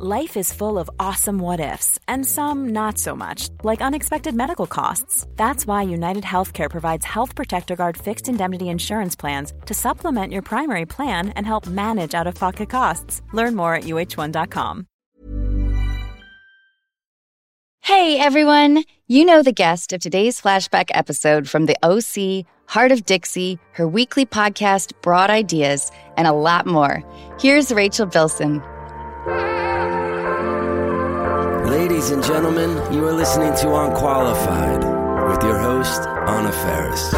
Life is full of awesome what ifs, and some not so much, like unexpected medical costs. That's why United Healthcare provides Health Protector Guard fixed indemnity insurance plans to supplement your primary plan and help manage out of pocket costs. Learn more at uh1.com. Hey everyone! You know the guest of today's flashback episode from the OC, Hart of Dixie, her weekly podcast, Broad Ideas, and a lot more. Here's Rachel Bilson. Ladies and gentlemen, you are listening to Unqualified with your host, Anna Faris.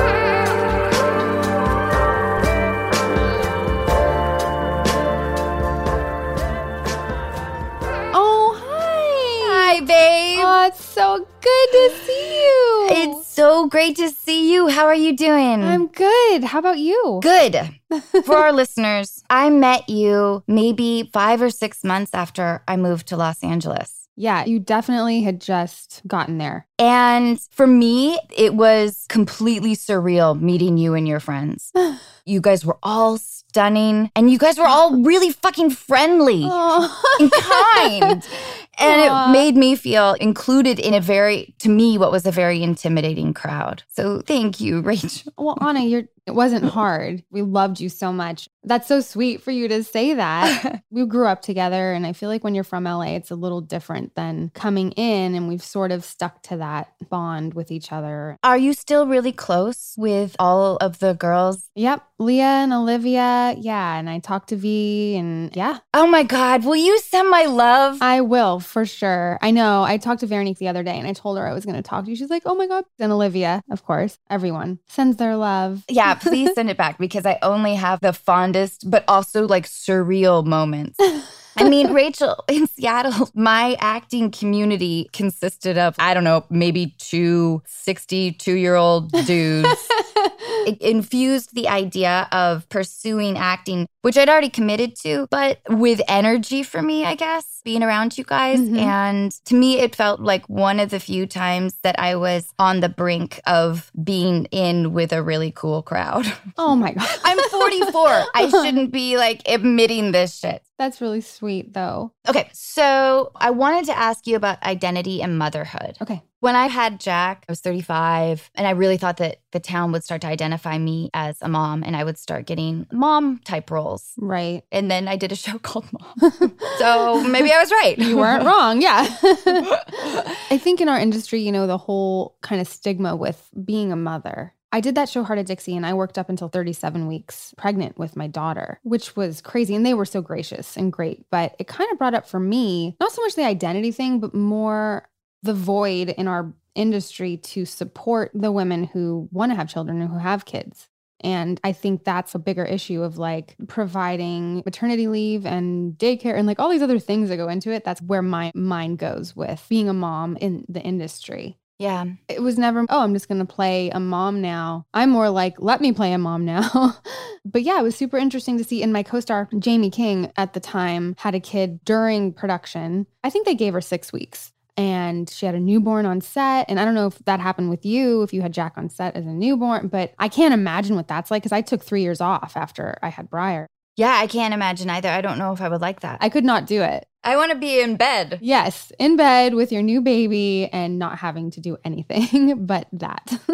Oh, hi. Hi, babe. Oh, it's so good to see you. It's so great to see you. How are you doing? I'm good. How about you? good. For our listeners, I met you maybe five or six months after I moved to Los Angeles. Yeah, you definitely had just gotten there. And for me, it was completely surreal meeting you and your friends. you guys were all stunning and you guys were all really fucking friendly and kind. And Aw. it made me feel included in a very, to me, what was a very intimidating crowd. So thank you, Rachel. Well, Anna, you're it wasn't hard. We loved you so much. That's so sweet for you to say that. we grew up together and I feel like when you're from LA, it's a little different than coming in and we've sort of stuck to that bond with each other. Are you still really close with all of the girls? Yep, Leah and Olivia. Yeah, and I talked to V and yeah, Oh my God, will you send my love? I will for sure. I know. I talked to Veronique the other day and I told her I was going to talk to you. She's like, oh my God. And Olivia, of course, everyone sends their love. yeah, please send it back because I only have the fondest, but also like surreal moments. I mean, Rachel, in Seattle, my acting community consisted of, I don't know, maybe two 62 year old dudes. it infused the idea of pursuing acting, which I'd already committed to, but with energy for me, I guess, being around you guys. Mhm. And to me, it felt like one of the few times that I was on the brink of being in with a really cool crowd. oh my God. I'm 44. I shouldn't be like admitting this shit. That's really sweet, though. Okay, so I wanted to ask you about identity and motherhood. Okay. When I had Jack, I was 35, and I really thought that the town would start to identify me as a mom and I would start getting mom type roles. Right. And then I did a show called Mom. so maybe I was right. You weren't wrong. Yeah. I think in our industry, you know, the whole kind of stigma with being a mother. I did that show Hart of Dixie and I worked up until 37 weeks pregnant with my daughter, which was crazy. And they were so gracious and great. But it kind of brought up for me, not so much the identity thing, but more the void in our industry to support the women who want to have children and who have kids. And I think that's a bigger issue of like providing maternity leave and daycare and like all these other things that go into it. That's where my mind goes with being a mom in the industry. Yeah. It was never, oh, I'm just going to play a mom now. I'm more like, let me play a mom now. but yeah, it was super interesting to see. And my co star, Jaime King, at the time had a kid during production. I think they gave her six weeks. And she had a newborn on set. And I don't know if that happened with you, if you had Jack on set as a newborn, but I can't imagine what that's like because I took three years off after I had Briar. Yeah, I can't imagine either. I don't know if I would like that. I could not do it. I want to be in bed. Yes, in bed with your new baby and not having to do anything but that.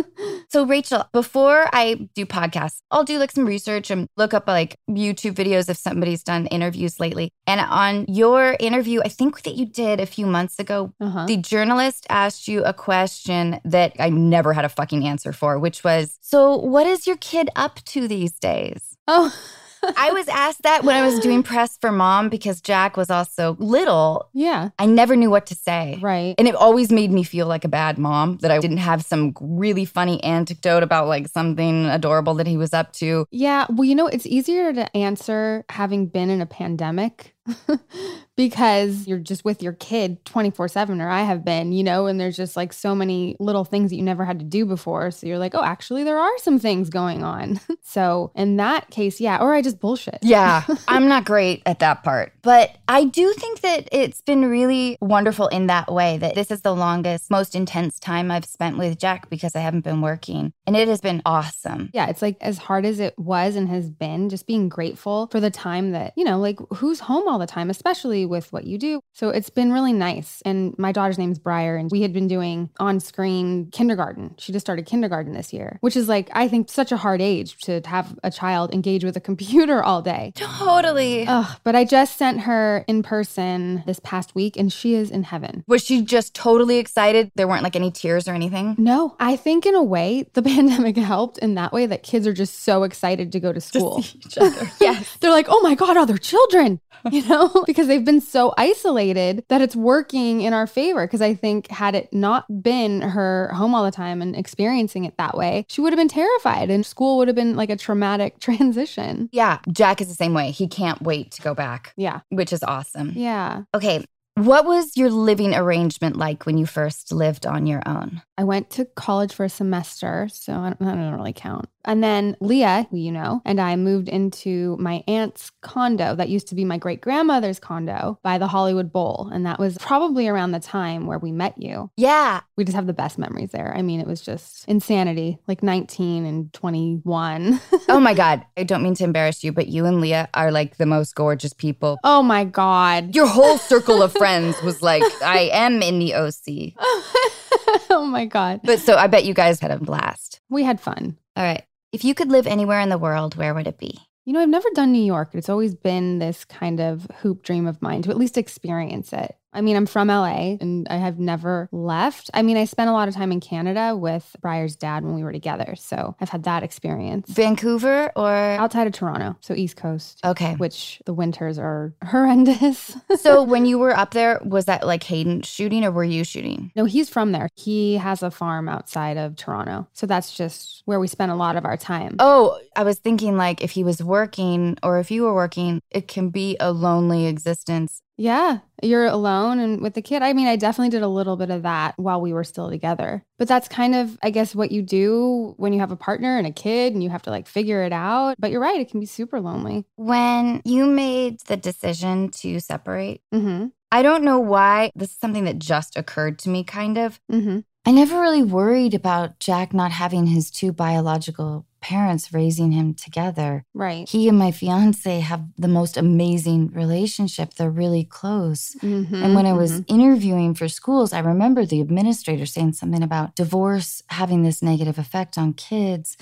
So, Rachel, before I do podcasts, I'll do like some research and look up like YouTube videos if somebody's done interviews lately. And on your interview, I think that you did a few months ago, uh-huh. the journalist asked you a question that I never had a fucking answer for, which was So, what is your kid up to these days? Oh, I was asked that when I was doing press for mom because Jack was also little. yeah, I never knew what to say. right. And it always made me feel like a bad mom that I didn't have some really funny anecdote about like something adorable that he was up to. Yeah, well, you know, it's easier to answer having been in a pandemic because you're just with your kid 24 7, or I have been, you know, and there's just like so many little things that you never had to do before. So you're like, oh, actually, there are some things going on. so in that case, yeah, or I just bullshit. Yeah, I'm not great at that part. But I do think that it's been really wonderful in that way that this is the longest, most intense time I've spent with Jack because I haven't been working. And it has been awesome. Yeah, it's like as hard as it was and has been, just being grateful for the time that, you know, like who's home all all the time, especially with what you do. So it's been really nice. And my daughter's name's Briar, and we had been doing on screen kindergarten. She just started kindergarten this year, which is like, I think, such a hard age to have a child engage with a computer all day. Totally. Ugh, but I just sent her in person this past week, and she is in heaven. Was she just totally excited? There weren't like any tears or anything? No, I think in a way the pandemic helped in that way that kids are just so excited to go to school. each other. yes. They're like, oh my God, other children, you know, because they've been so isolated that it's working in our favor. Because I think had it not been her home all the time and experiencing it that way, she would have been terrified and school would have been like a traumatic transition. Yeah. Jack is the same way. He can't wait to go back, Yeah. which is awesome. Yeah. Okay. What was your living arrangement like when you first lived on your own? I went to college for a semester, so I don't, that doesn't really count. And then Leah, who you know, and I moved into my aunt's condo that used to be my great grandmother's condo by the Hollywood Bowl. And that was probably around the time where we met you. Yeah. We just have the best memories there. I mean, it was just insanity, like 19 and 21. Oh my God. I don't mean to embarrass you, but you and Leah are like the most gorgeous people. oh my God. Your whole circle of friends was like, I am in the OC. oh my God. But so I bet you guys had a blast. We had fun. All right. If you could live anywhere in the world, where would it be? You know, I've never done New York. It's always been this kind of hoop dream of mine to at least experience it. I mean, I'm from LA and I have never left. I mean, I spent a lot of time in Canada with Briar's dad when we were together. So I've had that experience. Vancouver or Outside of Toronto, so East Coast, Okay. which the winters are horrendous. So when you were up there, was that like Hayden shooting or were you shooting? no, he's from there. He has a farm outside of Toronto. So that's just where we spend a lot of our time. Oh, I was thinking like if he was working or if you were working, it can be a lonely existence. Yeah, you're alone and with the kid. I mean, I definitely did a little bit of that while we were still together. But that's kind of, I guess, what you do when you have a partner and a kid and you have to like figure it out. But you're right, it can be super lonely. When you made the decision to separate, Mm I don't know why. This is something that just occurred to me, kind of. hmm. Mm hmm. I never really worried about Jack not having his two biological parents raising him together. Right. He and my fiance have the most amazing relationship. They're really close. Mhm, And when I was mhm. interviewing for schools, I remember the administrator saying something about divorce having this negative effect on kids.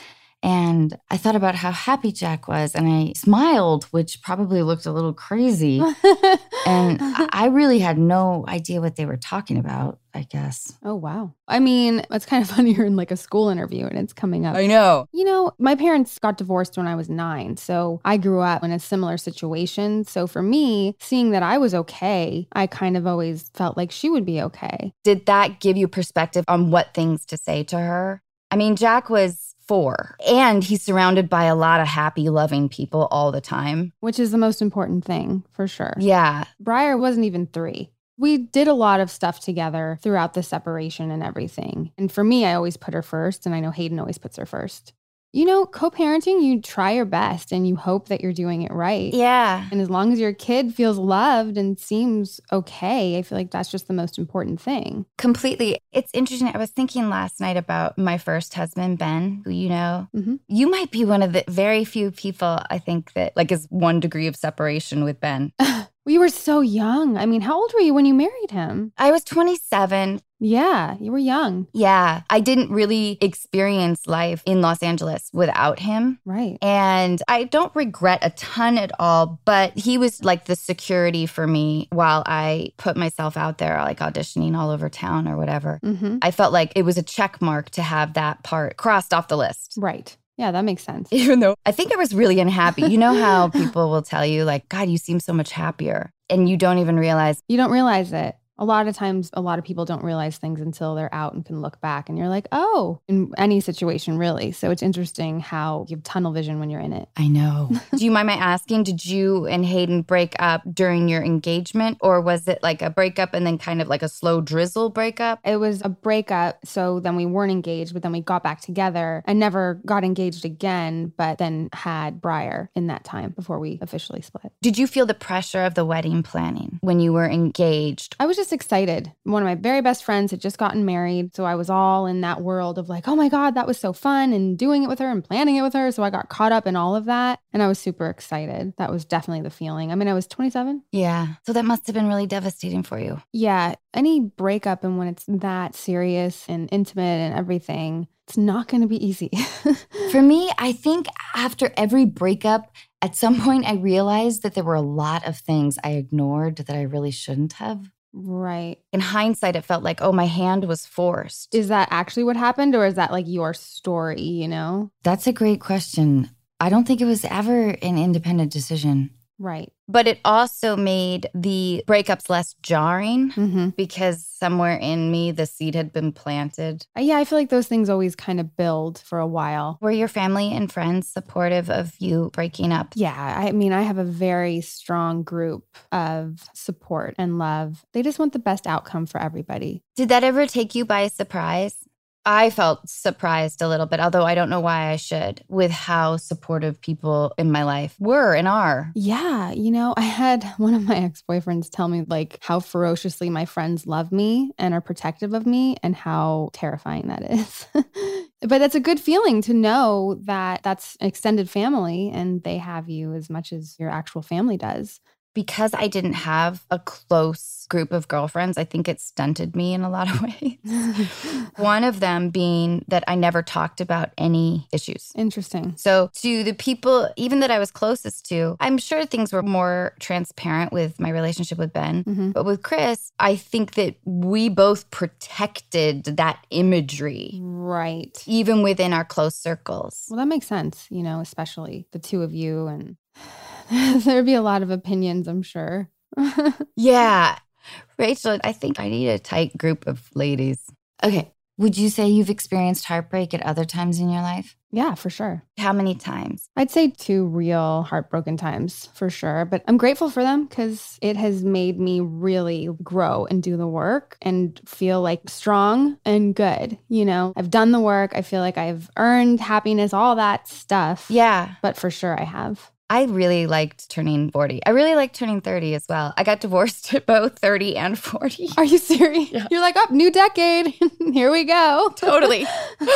And I thought about how happy Jack was, and I smiled, which probably looked a little crazy. And uh-huh. I I really had no idea what they were talking about, I guess. oh, wow. I mean, it's kind of funny you're in like a school interview and it's coming up. I know. You know, my parents got divorced when I was nine. So I grew up in a similar situation. So for me, seeing that I was okay, I kind of always felt like she would be okay. Did that give you perspective on what things to say to her? I mean, Jack was four, and he's surrounded by a lot of happy, loving people all the time. which is the most important thing for sure. Yeah. Briar wasn't even three. We did a lot of stuff together throughout the separation and everything. And for me, I always put her first, and I know Hayden always puts her first. You know, co parenting, you try your best and you hope that you're doing it right. Yeah. And as long as your kid feels loved and seems okay, I feel like that's just the most important thing. Completely. It's interesting. I was thinking last night about my first husband, Ben, who you know. Mhm. You might be one of the very few people I think that like is one degree of separation with Ben. We were so young. I mean, how old were you when you married him? I was 27. Yeah, you were young. Yeah. I didn't really experience life in Los Angeles without him. Right. And I don't regret a ton at all, but he was like the security for me while I put myself out there, like auditioning all over town or whatever. hmm I felt like it was a check mark to have that part crossed off the list. Right. Yeah, that makes sense. Even though I think I was really unhappy. You know how people will tell you, like, God, you seem so much happier. And you don't even realize, You don't realize it. A lot of times, a lot of people don't realize things until they're out and can look back, and you're like, oh, in any situation, really. So it's interesting how you have tunnel vision when you're in it. I know. Do you mind my asking, did you and Hayden break up during your engagement? Or was it like a breakup and then kind of like a slow drizzle breakup? It was a breakup. So then we weren't engaged, but then we got back together. and never got engaged again, but then had Briar in that time before we officially split. Did you feel the pressure of the wedding planning when you were engaged? I was just just excited. One of my very best friends had just gotten married. So I was all in that world of like, oh my God, that was so fun and doing it with her and planning it with her. So I got caught up in all of that. And I was super excited. That was definitely the feeling. I mean, I was 27. Yeah. So that must have been really devastating for you. Yeah. Any breakup and when it's that serious and intimate and everything, it's not going to be easy. For me, I think after every breakup, at some point I realized that there were a lot of things I ignored that I really shouldn't have. Right. In hindsight, it felt like, oh, my hand was forced. Is that actually what happened or is that like your story, you know? That's a great question. I don't think it was ever an independent decision. Right. But it also made the breakups less jarring Mm-hmm. because somewhere in me the seed had been planted. Yeah, I feel like those things always kind of build for a while. Were your family and friends supportive of you breaking up? Yeah, I mean, I have a very strong group of support and love. They just want the best outcome for everybody. Did that ever take you by surprise? I felt surprised a little bit, although I don't know why I should, with how supportive people in my life were and are. Yeah, you know, I had one of my ex boyfriends tell me like how ferociously my friends love me and are protective of me and how terrifying that is. but that's a good feeling to know that that's extended family and they have you as much as your actual family does. Because I didn't have a close group of girlfriends, I think it stunted me in a lot of ways. One of them being that I never talked about any issues. Interesting. So, to the people, even that I was closest to, I'm sure things were more transparent with my relationship with Ben. Mhm. But with Chris, I think that we both protected that imagery, Right. even within our close circles. Well, that makes sense, you know, especially the two of you. And there'd be a lot of opinions, I'm sure. Yeah. Rachel, I think I need a tight group of ladies. Okay. Would you say you've experienced heartbreak at other times in your life? yeah, for sure. How many times? I'd say two real heartbroken times for sure, but I'm grateful for them because it has made me really grow and do the work and feel like strong and good. You know, I've done the work. I feel like I've earned happiness, all that stuff. Yeah. But for sure, I have. I really liked turning 40. I really liked turning 30 as well. I got divorced at both 30 and 40. Are you serious? You're like, up, new decade. Here we go. Totally.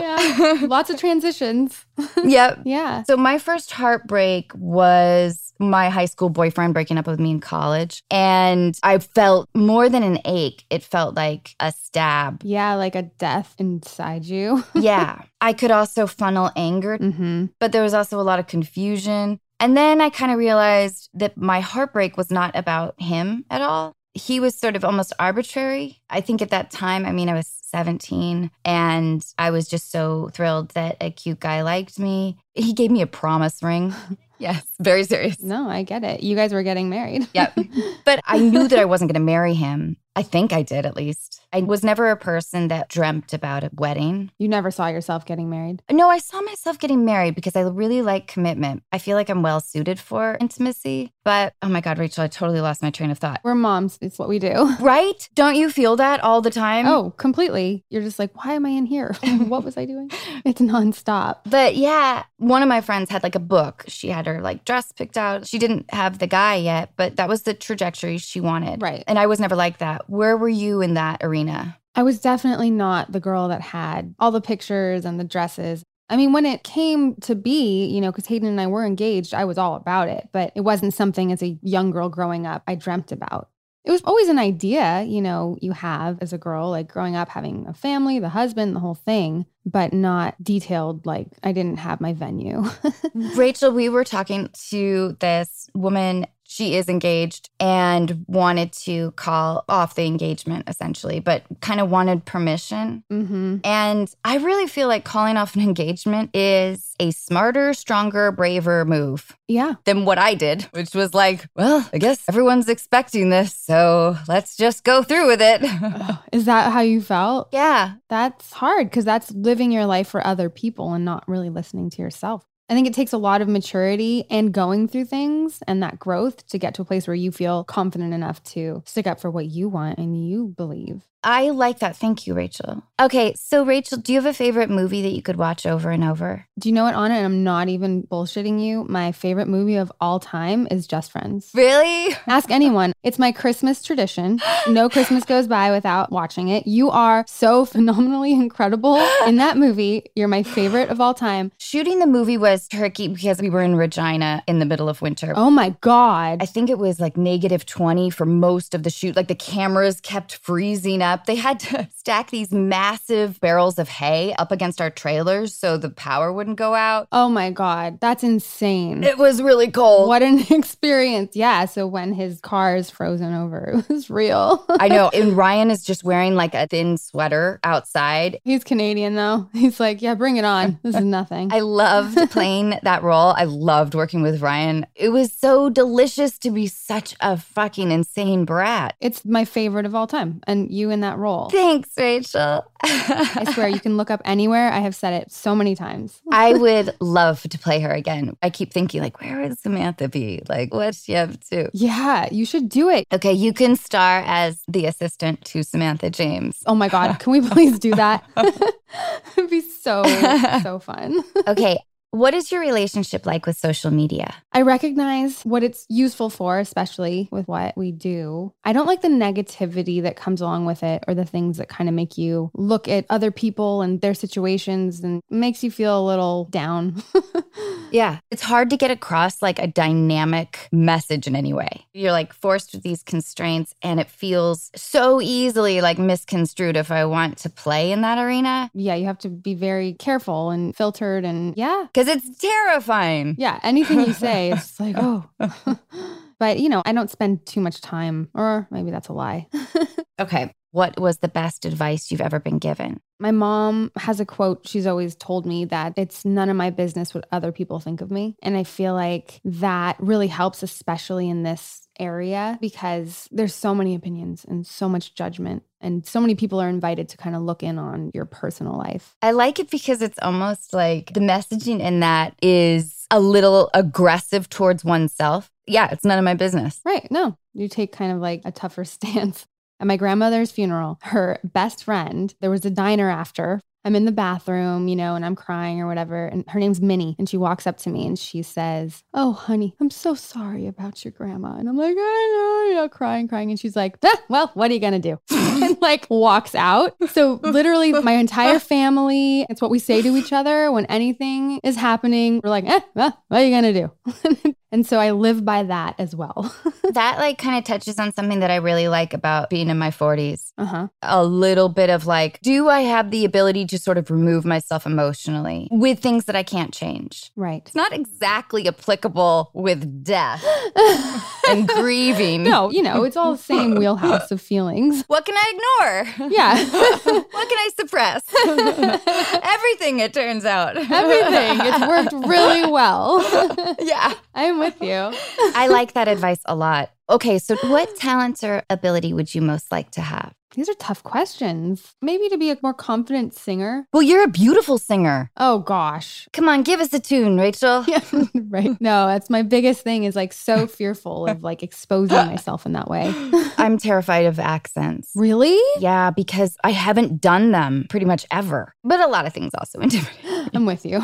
Yeah. Lots of transitions. yep. Yeah. So my first heartbreak was my high school boyfriend breaking up with me in college. And I felt more than an ache. It felt like a stab. Yeah, like a death inside you. yeah. I could also funnel anger, mm-hmm. but there was also a lot of confusion. And then I kind of realized that my heartbreak was not about him at all. He was sort of almost arbitrary. I think at that time, I mean, I was 17 and I was just so thrilled that a cute guy liked me. He gave me a promise ring. yes, very serious. No, I get it. You guys were getting married. Yep. But I knew that I wasn't going to marry him. I think I did at least. I was never a person that dreamt about a wedding. You never saw yourself getting married. No, I saw myself getting married because I really like commitment. I feel like I'm well suited for intimacy. But oh my God, Rachel, I totally lost my train of thought. We're moms. It's what we do. Right? Don't you feel that all the time? Oh, completely. You're just like, why am I in here? what was I doing? It's nonstop. But yeah, one of my friends had like a book. She had her like dress picked out. She didn't have the guy yet, but that was the trajectory she wanted. Right. And I was never like that. Where were you in that arena? I was definitely not the girl that had all the pictures and the dresses. I mean, when it came to be, you know, because Hayden and I were engaged, I was all about it, but it wasn't something as a young girl growing up I dreamt about. It was always an idea, you know, you have as a girl, like growing up, having a family, the husband, the whole thing, but not detailed. Like I didn't have my venue. Rachel, we were talking to this woman. She is engaged and wanted to call off the engagement essentially, but kind of wanted permission. mm-hmm. And I really feel like calling off an engagement is a smarter, stronger, braver move Yeah. than what I did, which was like, well, I guess everyone's expecting this, so let's just go through with it. Is that how you felt? yeah. That's hard because that's living your life for other people and not really listening to yourself. I think it takes a lot of maturity and going through things and that growth to get to a place where you feel confident enough to stick up for what you want and you believe. I like that. Thank you, Rachel. Okay, so Rachel, do you have a favorite movie that you could watch over and over? Do you know what, Anna? And I'm not even bullshitting you. My favorite movie of all time is Just Friends. Really? Ask anyone. It's my Christmas tradition. No Christmas goes by without watching it. You are so phenomenally incredible in that movie. You're my favorite of all time. Shooting the movie was tricky because we were in Regina in the middle of winter. Oh my God. I think it was like negative 20 for most of the shoot. Like the cameras kept freezing up. They had to stack these massive barrels of hay up against our trailers so the power wouldn't go out. Oh my God. That's insane. It was really cold. What an experience. Yeah. So when his car is frozen over, it was real. I know. And Ryan is just wearing like a thin sweater outside. He's Canadian though. He's like, yeah, bring it on. This is nothing. I loved playing that role. I loved working with Ryan. It was so delicious to be such a fucking insane brat. it's my favorite of all time. And you and that role. Thanks, Rachel. I swear you can look up anywhere. I have said it so many times. I would love to play her again. I keep thinking, like, where would Samantha be? Like, what's she up to? Yeah, you should do it. Okay, you can star as the assistant to Samantha James. Oh my God. Can we please do that? It'd be so, so fun. Okay, what is your relationship like with social media? I recognize what it's useful for, especially with what we do. I don't like the negativity that comes along with it or the things that kind of make you look at other people and their situations and makes you feel a little down. Yeah, it's hard to get across like a dynamic message in any way. You're like forced with these constraints, and it feels so easily like misconstrued if I want to play in that arena yeah, you have to be very careful and filtered and yeah. because it's terrifying. Yeah, anything you say, it's like, oh. but, you know, I don't spend too much time, or maybe that's a lie. Okay, what was the best advice you've ever been given? My mom has a quote she's always told me that it's none of my business what other people think of me. And I feel like that really helps, especially in this area, because there's so many opinions and so much judgment. And so many people are invited to kind of look in on your personal life. I like it because it's almost like the messaging in that is a little aggressive towards oneself. Yeah, it's none of my business. Right. No, you take kind of like a tougher stance. At my grandmother's funeral, her best friend, there was a diner after. I'm in the bathroom, you know, and I'm crying or whatever. And her name's Minnie. And she walks up to me and she says, Oh, honey, I'm so sorry about your grandma. And I'm like, I know, you know, crying, crying. And she's like, ah, Well, what are you going to do? and like walks out. So literally, my entire family, it's what we say to each other when anything is happening. We're like, eh, well, what are you going to do? and so I live by that as well. That like kind of touches on something that I really like about being in my 40s. uh huh. a little bit of like, do I have the ability to sort of remove myself emotionally with things that I can't change? Right. It's not exactly applicable with death and grieving. No, you know, it's all the same wheelhouse of feelings. What can I ignore? Yeah. what can I suppress? Everything, it turns out. Everything. It's worked really well. yeah. I'm with you. I like that advice a lot. Okay, so what talents or ability would you most like to have? These are tough questions. Maybe to be a more confident singer. Well, you're a beautiful singer. Oh gosh. Come on, give us a tune, Rachel. Yeah, right. No, that's my biggest thing is like so fearful of like exposing myself in that way. I'm terrified of accents. Really? Yeah, because I haven't done them pretty much ever. But a lot of things also intimidate. I'm with you.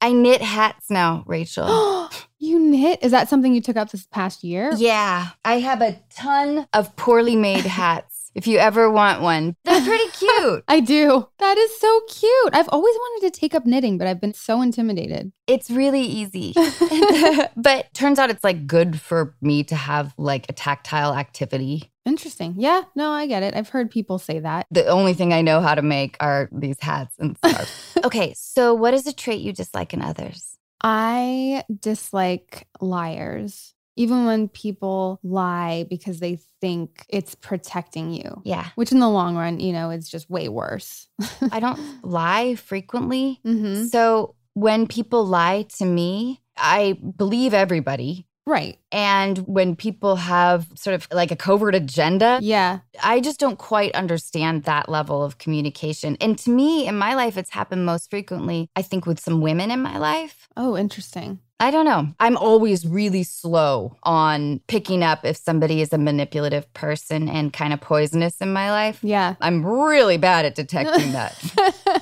I knit hats now, Rachel. you knit? Is that something you took up this past year? yeah, I have a ton of poorly made hats. If you ever want one, they're pretty cute. I do. That is so cute. I've always wanted to take up knitting, but I've been so intimidated. It's really easy. but turns out it's like good for me to have like a tactile activity. Interesting. Yeah, no, I get it. I've heard people say that. The only thing I know how to make are these hats and scarves. okay, so what is a trait you dislike in others? I dislike liars. Even when people lie because they think it's protecting you, Yeah, which in the long run, you know, is just way worse. I don't lie frequently. hmm So when people lie to me, I believe everybody. Right. And when people have sort of like a covert agenda, Yeah. I just don't quite understand that level of communication. And to me, in my life, it's happened most frequently, I think, with some women in my life. Oh, interesting. I don't know. I'm always really slow on picking up if somebody is a manipulative person and kind of poisonous in my life. Yeah. I'm really bad at detecting that.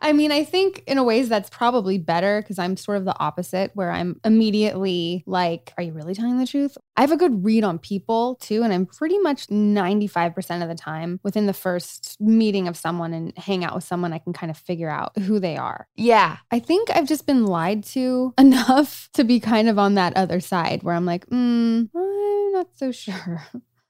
I mean, I think in a ways that's probably better because I'm sort of the opposite, where I'm immediately like, Are you really telling the truth? I have a good read on people too. And I'm pretty much 95% of the time within the first meeting of someone and hang out with someone, I can kind of figure out who they are. yeah. I think I've just been lied to enough to be kind of on that other side where I'm like, mm, I'm not so sure.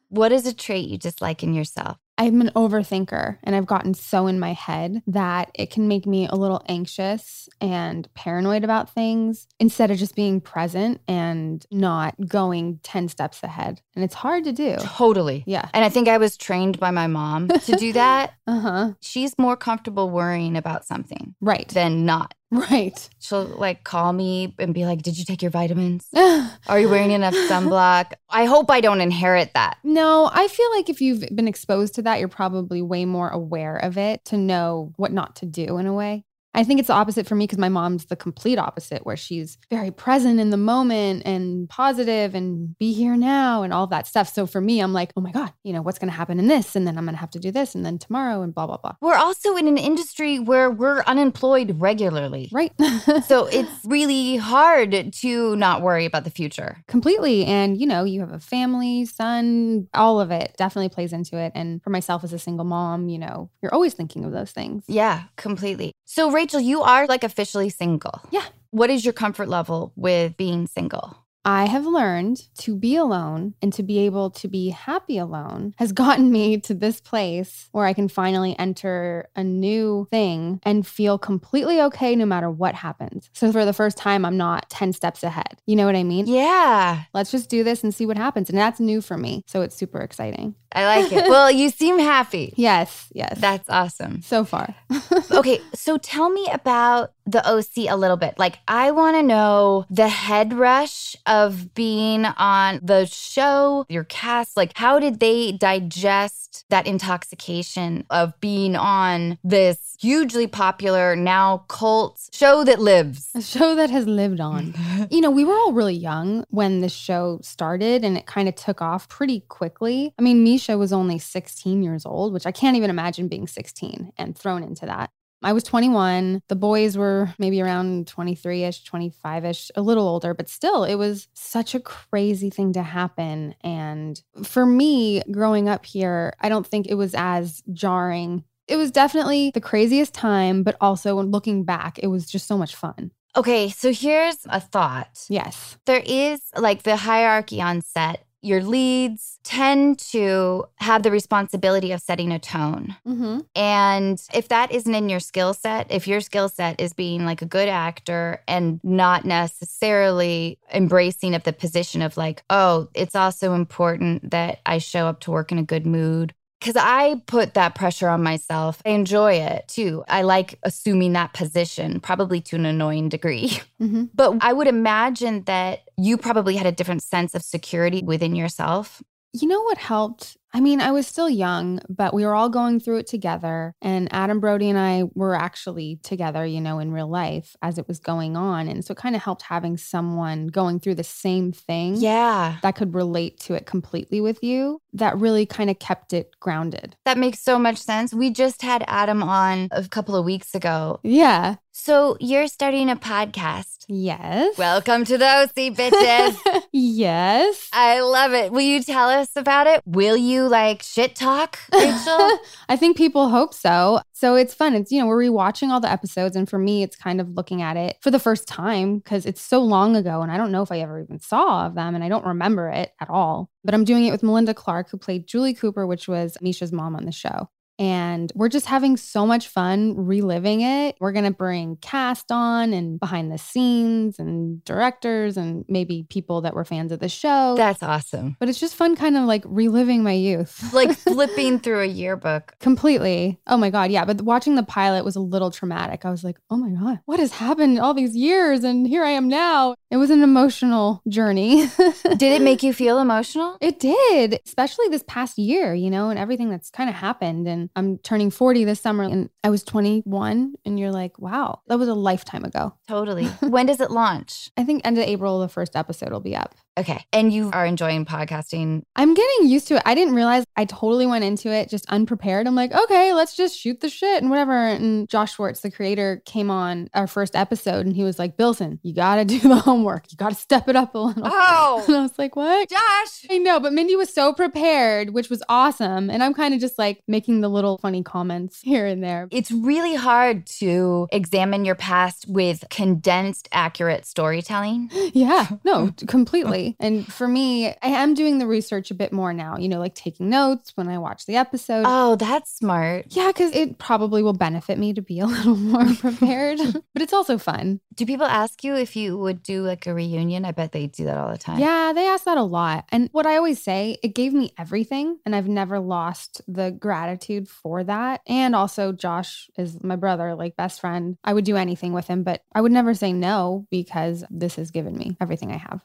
What is a trait you dislike in yourself? I'm an overthinker and I've gotten so in my head that it can make me a little anxious and paranoid about things instead of just being present and not going 10 steps ahead. And it's hard to do. Totally. Yeah. And I think I was trained by my mom to do that. Uh huh. She's more comfortable worrying about something Right. than not. Right. She'll like call me and be like, Did you take your vitamins? Are you wearing enough sunblock? I hope I don't inherit that. No, I feel like if you've been exposed to that, you're probably way more aware of it to know what not to do in a way. I think it's the opposite for me because my mom's the complete opposite, where she's very present in the moment and positive and be here now and all that stuff. So for me, I'm like, oh my God, you know, what's going to happen in this? And then I'm going to have to do this and then tomorrow and blah, blah, blah. We're also in an industry where we're unemployed regularly. Right. So it's really hard to not worry about the future. Completely. And, you know, you have a family, son, all of it definitely plays into it. And for myself as a single mom, you know, you're always thinking of those things. Yeah, completely. So, Rachel, you are like officially single. Yeah. What is your comfort level with being single? I have learned to be alone and to be able to be happy alone has gotten me to this place where I can finally enter a new thing and feel completely okay no matter what happens. So for the first time, I'm not 10 steps ahead. You know what I mean? Yeah, Let's just do this and see what happens. And that's new for me. So it's super exciting. I like it. well, you seem happy. Yes, yes. That's awesome. so far. Okay, so tell me about the OC a little bit. Like, I want to know the head rush of being on the show, your cast. Like, how did they digest that intoxication of being on this hugely popular, now cult show that lives? A show that has lived on. you know, we were all really young when this show started and it kind of took off pretty quickly. I mean, Mischa was only 16 years old, which I can't even imagine being 16 and thrown into that. I was 21. The boys were maybe around 23 ish, 25 ish, a little older, but still, it was such a crazy thing to happen. And for me, growing up here, I don't think it was as jarring. It was definitely the craziest time, but also looking back, it was just so much fun. Okay, so here's a thought. Yes. There is like the hierarchy on set. Your leads tend to have the responsibility of setting a tone. Mm-hmm. And if that isn't in your skill set, if your skill set is being like a good actor and not necessarily embracing of the position of like, oh, it's also important that I show up to work in a good mood. Because I put that pressure on myself. I enjoy it too. I like assuming that position, probably to an annoying degree. Mm-hmm. But I would imagine that you probably had a different sense of security within yourself. You know what helped? I mean, I was still young, but we were all going through it together. And Adam Brody and I were actually together, you know, in real life as it was going on. And so it kind of helped having someone going through the same thing Yeah. that could relate to it completely with you. That really kind of kept it grounded. That makes so much sense. We just had Adam on a couple of weeks ago. Yeah. So you're starting a podcast. Yes. Welcome to the OC, bitches. yes. I love it. Will you tell us about it? Will you like shit talk, Rachel? I think people hope so. So it's fun. It's, you know, we're rewatching all the episodes. And for me, it's kind of looking at it for the first time because it's so long ago. And I don't know if I ever even saw of them and I don't remember it at all. But I'm doing it with Melinda Clarke, who played Julie Cooper, which was Mischa's mom on the show. And we're just having so much fun reliving it. We're going to bring cast on and behind the scenes and directors and maybe people that were fans of the show. That's awesome. but it's just fun, kind of like reliving my youth. Like flipping through a yearbook. Completely. Oh my God. Yeah. But watching the pilot was a little traumatic. I was like, oh my God, what has happened all these years? And here I am now. It was an emotional journey. Did it make you feel emotional? It did, especially this past year, you know, and everything that's kind of happened. And And I'm turning 40 this summer and I was 21. And you're like, wow, that was a lifetime ago. Totally. when does it launch? I think end of April, the first episode will be up. Okay. And you are enjoying podcasting. I'm getting used to it. I didn't realize I totally went into it just unprepared. I'm like, okay, let's just shoot the shit and whatever. And Josh Schwartz, the creator, came on our first episode and he was like, Bilson, you got to do the homework. You got to step it up a little. Oh. And I was like, what? Josh. I know, but Mindy was so prepared, which was awesome. And I'm kind of just like making the little funny comments here and there. It's really hard to examine your past with condensed, accurate storytelling. Yeah, no, completely. And for me, I am doing the research a bit more now, you know, like taking notes when I watch the episode. Oh, that's smart. Yeah, because it probably will benefit me to be a little more prepared, but it's also fun. Do people ask you if you would do like a reunion? I bet they do that all the time. Yeah, they ask that a lot. And what I always say, it gave me everything. And I've never lost the gratitude for that. And also, Josh is my brother, like best friend. I would do anything with him, but I would never say no because this has given me everything I have.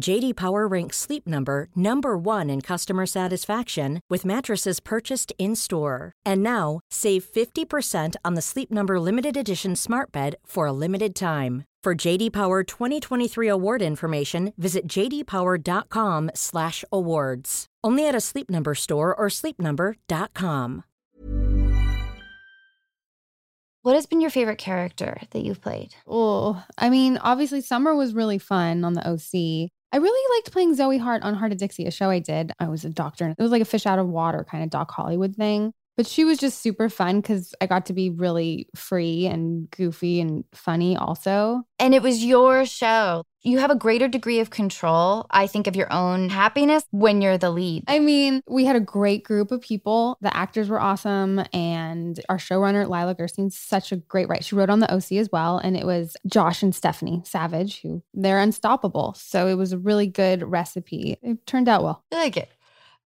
JD Power ranks Sleep Number number 1 in customer satisfaction with mattresses purchased in-store. And now, save 50% on the Sleep Number limited edition Smart Bed for a limited time. For JD Power 2023 award information, visit jdpower.com/awards. Only at a Sleep Number store or sleepnumber.com. What has been your favorite character that you've played? Oh, I mean, obviously, Summer was really fun on the OC. I really liked playing Zoe Hart on Hart of Dixie, a show I did. I was a doctor. It was like a fish out of water kind of Doc Hollywood thing. But she was just super fun because I got to be really free and goofy and funny also. And it was your show. You have a greater degree of control, I think, of your own happiness when you're the lead. I mean, we had a great group of people. The actors were awesome. And our showrunner, Leila Gerstein's such a great writer. She wrote on the OC as well. And it was Josh and Stephanie Savage, who they're unstoppable. So it was a really good recipe. It turned out well. I like it.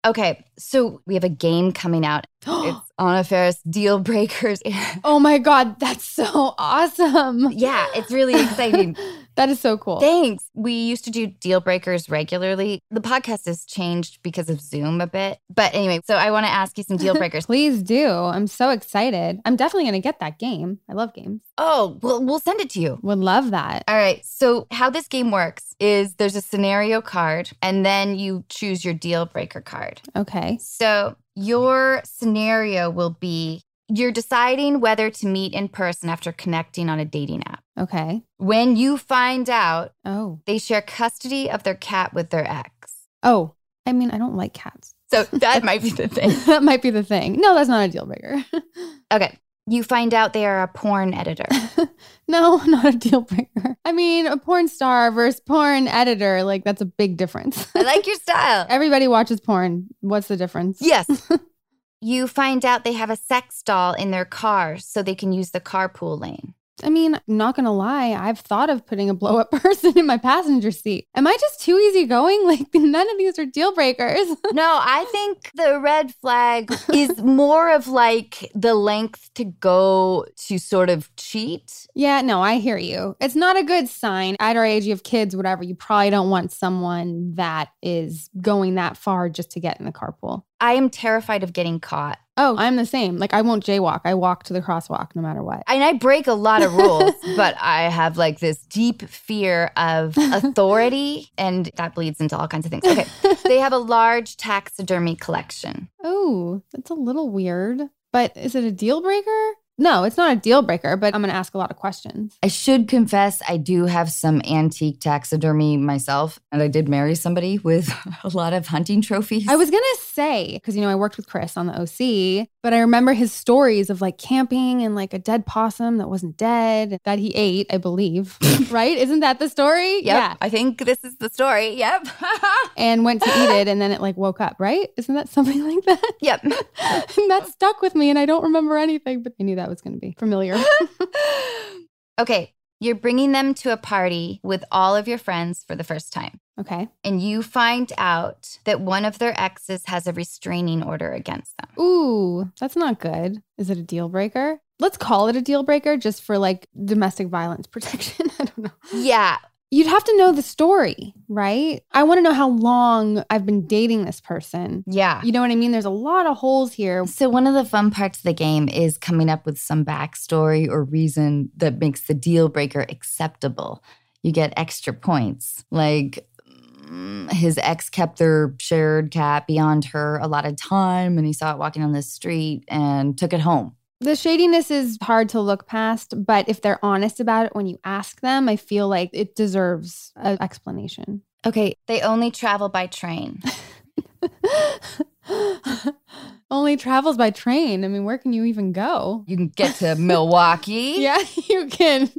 Okay, so we have a game coming out. it's Anna Faris Deal Breakers. oh my God, that's so awesome. yeah, it's really exciting. that is so cool. Thanks. We used to do Deal Breakers regularly. The podcast has changed because of Zoom a bit. But anyway, so I want to ask you some deal breakers. Please do. I'm so excited. I'm definitely going to get that game. I love games. Oh, well, we'll send it to you. Would love that. All right. So, how this game works is there's a scenario card, and then you choose your deal breaker card. Okay. So, your scenario will be you're deciding whether to meet in person after connecting on a dating app. Okay. When you find out Oh. they share custody of their cat with their ex. Oh. I mean, I don't like cats. So that might be the thing. that might be the thing. No, that's not a deal breaker. Okay. You find out they are a porn editor. no, not a deal breaker. I mean, a porn star versus porn editor, like that's a big difference. I like your style. Everybody watches porn. What's the difference? Yes. you find out they have a sex doll in their car so they can use the carpool lane. I mean, not gonna lie, I've thought of putting a blow up person in my passenger seat. Am I just too easygoing? Like, none of these are deal breakers. No, I think the red flag is more of like the length to go to sort of cheat. yeah, no, I hear you. It's not a good sign. At our age, you have kids, whatever. You probably don't want someone that is going that far just to get in the carpool. I am terrified of getting caught. Oh, I'm the same. Like, I won't jaywalk. I walk to the crosswalk no matter what. And I break a lot of rules, but I have like this deep fear of authority, and that bleeds into all kinds of things. Okay. they have a large taxidermy collection. Oh, that's a little weird. But is it a deal breaker? No, it's not a deal breaker, but I'm going to ask a lot of questions. I should confess, I do have some antique taxidermy myself, and I did marry somebody with a lot of hunting trophies. I was going to say, because, you know, I worked with Chris on the OC, but I remember his stories of like camping and like a dead possum that wasn't dead that he ate, I believe. right? Isn't that the story? Yep, Yeah. I think this is the story. Yep. And went to eat it and then it like woke up, right? Isn't that something like that? yep. and that stuck with me and I don't remember anything, but I knew that was going to be familiar. okay, you're bringing them to a party with all of your friends for the first time. okay. And you find out that one of their exes has a restraining order against them. Ooh, that's not good. Is it a deal breaker? Let's call it a deal breaker just for like domestic violence protection. I don't know. Yeah. You'd have to know the story, right? I want to know how long I've been dating this person. Yeah. You know what I mean? There's a lot of holes here. So, one of the fun parts of the game is coming up with some backstory or reason that makes the deal breaker acceptable. You get extra points. Like, mm, his ex kept their shared cat beyond her a lot of time, and he saw it walking on the street and took it home. The shadiness is hard to look past, but if they're honest about it when you ask them, I feel like it deserves an explanation. Okay, they only travel by train. Only travels by train. I mean, where can you even go? You can get to Milwaukee. Yeah, you can.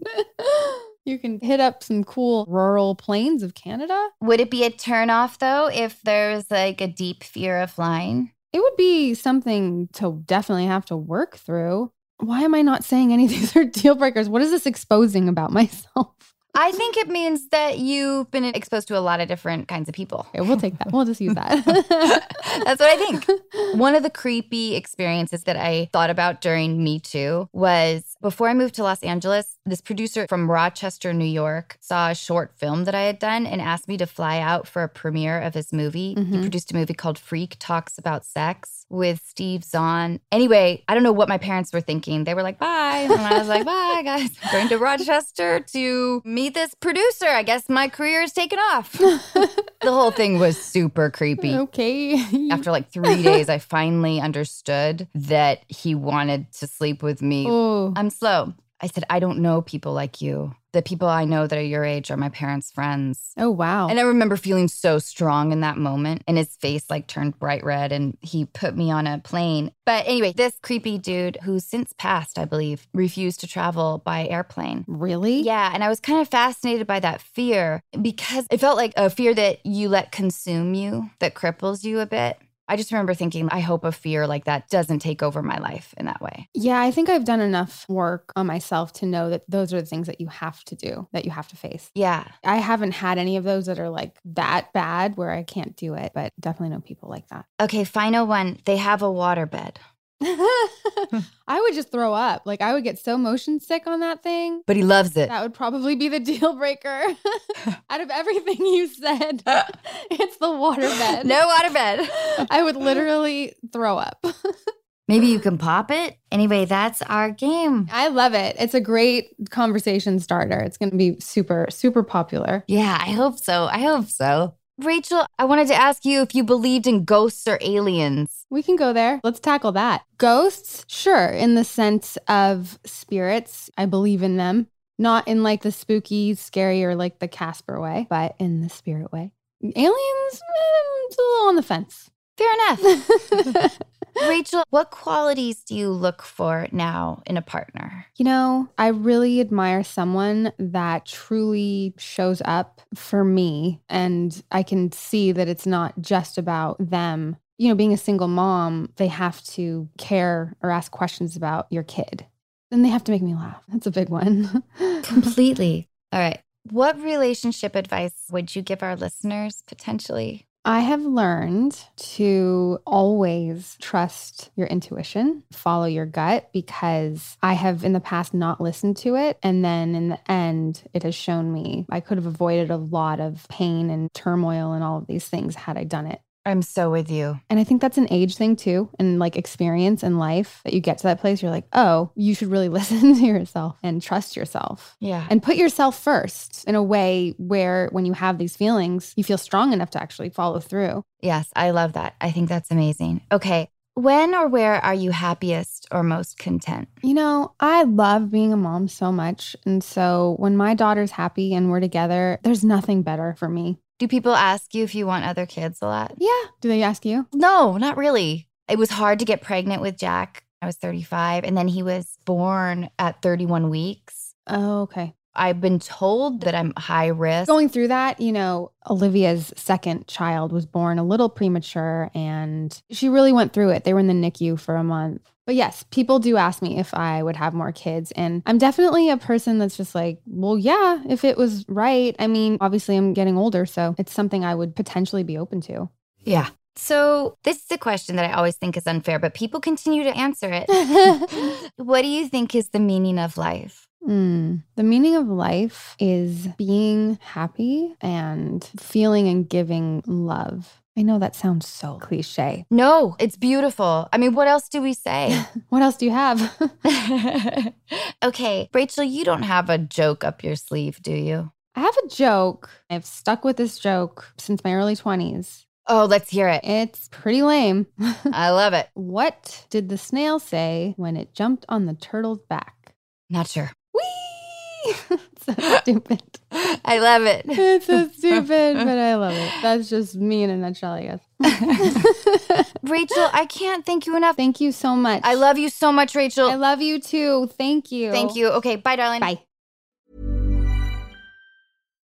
You can hit up some cool rural plains of Canada. Would it be a turnoff though if there's like a deep fear of flying? It would be something to definitely have to work through. Why am I not saying any of these are deal breakers? What is this exposing about myself? I think it means that you've been exposed to a lot of different kinds of people. Okay, we'll take that. We'll just use that. That's what I think. One of the creepy experiences that I thought about during Me Too was before I moved to Los Angeles, this producer from Rochester, New York, saw a short film that I had done and asked me to fly out for a premiere of his movie. He Mhm. produced a movie called Freak Talks About Sex with Steve Zahn. Anyway, I don't know what my parents were thinking. They were like, bye. And I was like, bye, guys. I'm going to Rochester to meet this producer. I guess my career is taken off. the whole thing was super creepy. okay. After like three days, I finally understood that he wanted to sleep with me. oh, I'm slow. I said, I don't know people like you. The people I know that are your age are my parents' friends. oh wow. And I remember feeling so strong in that moment. And his face like turned bright red and he put me on a plane. But anyway, this creepy dude who's since passed, I believe, refused to travel by airplane. really? Yeah, and I was kind of fascinated by that fear because it felt like a fear that you let consume you, that cripples you a bit. I just remember thinking, I hope a fear like that doesn't take over my life in that way. Yeah, I think I've done enough work on myself to know that those are the things that you have to do, that you have to face. Yeah. I haven't had any of those that are like that bad where I can't do it, but definitely know people like that. Okay, final one. They have a waterbed. I would just throw up. Like I would get so motion sick on that thing. But he loves it. That would probably be the deal breaker. Out of everything you said, it's the waterbed. No waterbed. I would literally throw up. Maybe you can pop it. Anyway, that's our game. I love it. It's a great conversation starter. It's going to be super, super popular. Yeah, I hope so. I hope so. Rachel, I wanted to ask you if you believed in ghosts or aliens. We can go there. Let's tackle that. Ghosts, sure, in the sense of spirits. I believe in them. Not in like the spooky, scary, or like the Casper way, but in the spirit way. Aliens, eh, it's a little on the fence. Fair enough. Rachel, what qualities do you look for now in a partner? You know, I really admire someone that truly shows up for me. And I can see that it's not just about them. You know, being a single mom, they have to care or ask questions about your kid. Then they have to make me laugh. That's a big one. Completely. All right. What relationship advice would you give our listeners potentially? I have learned to always trust your intuition, follow your gut, because I have in the past not listened to it. And then in the end, it has shown me I could have avoided a lot of pain and turmoil and all of these things had I done it. I'm so with you. And I think that's an age thing too, and like experience in life that you get to that place, you're like, oh, you should really listen to yourself and trust yourself Yeah. and put yourself first in a way where when you have these feelings, you feel strong enough to actually follow through. Yes, I love that. I think that's amazing. Okay. When or where are you happiest or most content? You know, I love being a mom so much. And so when my daughter's happy and we're together, there's nothing better for me. Do people ask you if you want other kids a lot? Yeah. Do they ask you? No, not really. It was hard to get pregnant with Jack. I was 35, and then he was born at 31 weeks. Oh, okay. I've been told that I'm high risk. Going through that, you know, Olivia's second child was born a little premature and she really went through it. They were in the NICU for a month. But yes, people do ask me if I would have more kids. And I'm definitely a person that's just like, well, yeah, if it was right. I mean, obviously, I'm getting older, so it's something I would potentially be open to. Yeah. So, this is a question that I always think is unfair, but people continue to answer it. what do you think is the meaning of life? Mm. The meaning of life is being happy and feeling and giving love. I know that sounds so cliche. No, it's beautiful. I mean, what else do we say? what else do you have? okay, Rachel, you don't have a joke up your sleeve, do you? I have a joke. I've stuck with this joke since my early 20s. Oh, let's hear it. It's pretty lame. I love it. What did the snail say when it jumped on the turtle's back? Not sure. Whee! so stupid. I love it. It's so stupid, but I love it. That's just me in a nutshell, I guess. Rachel, I can't thank you enough. Thank you so much. I love you so much, Rachel. I love you too. Thank you. Thank you. Okay, bye, darling. Bye.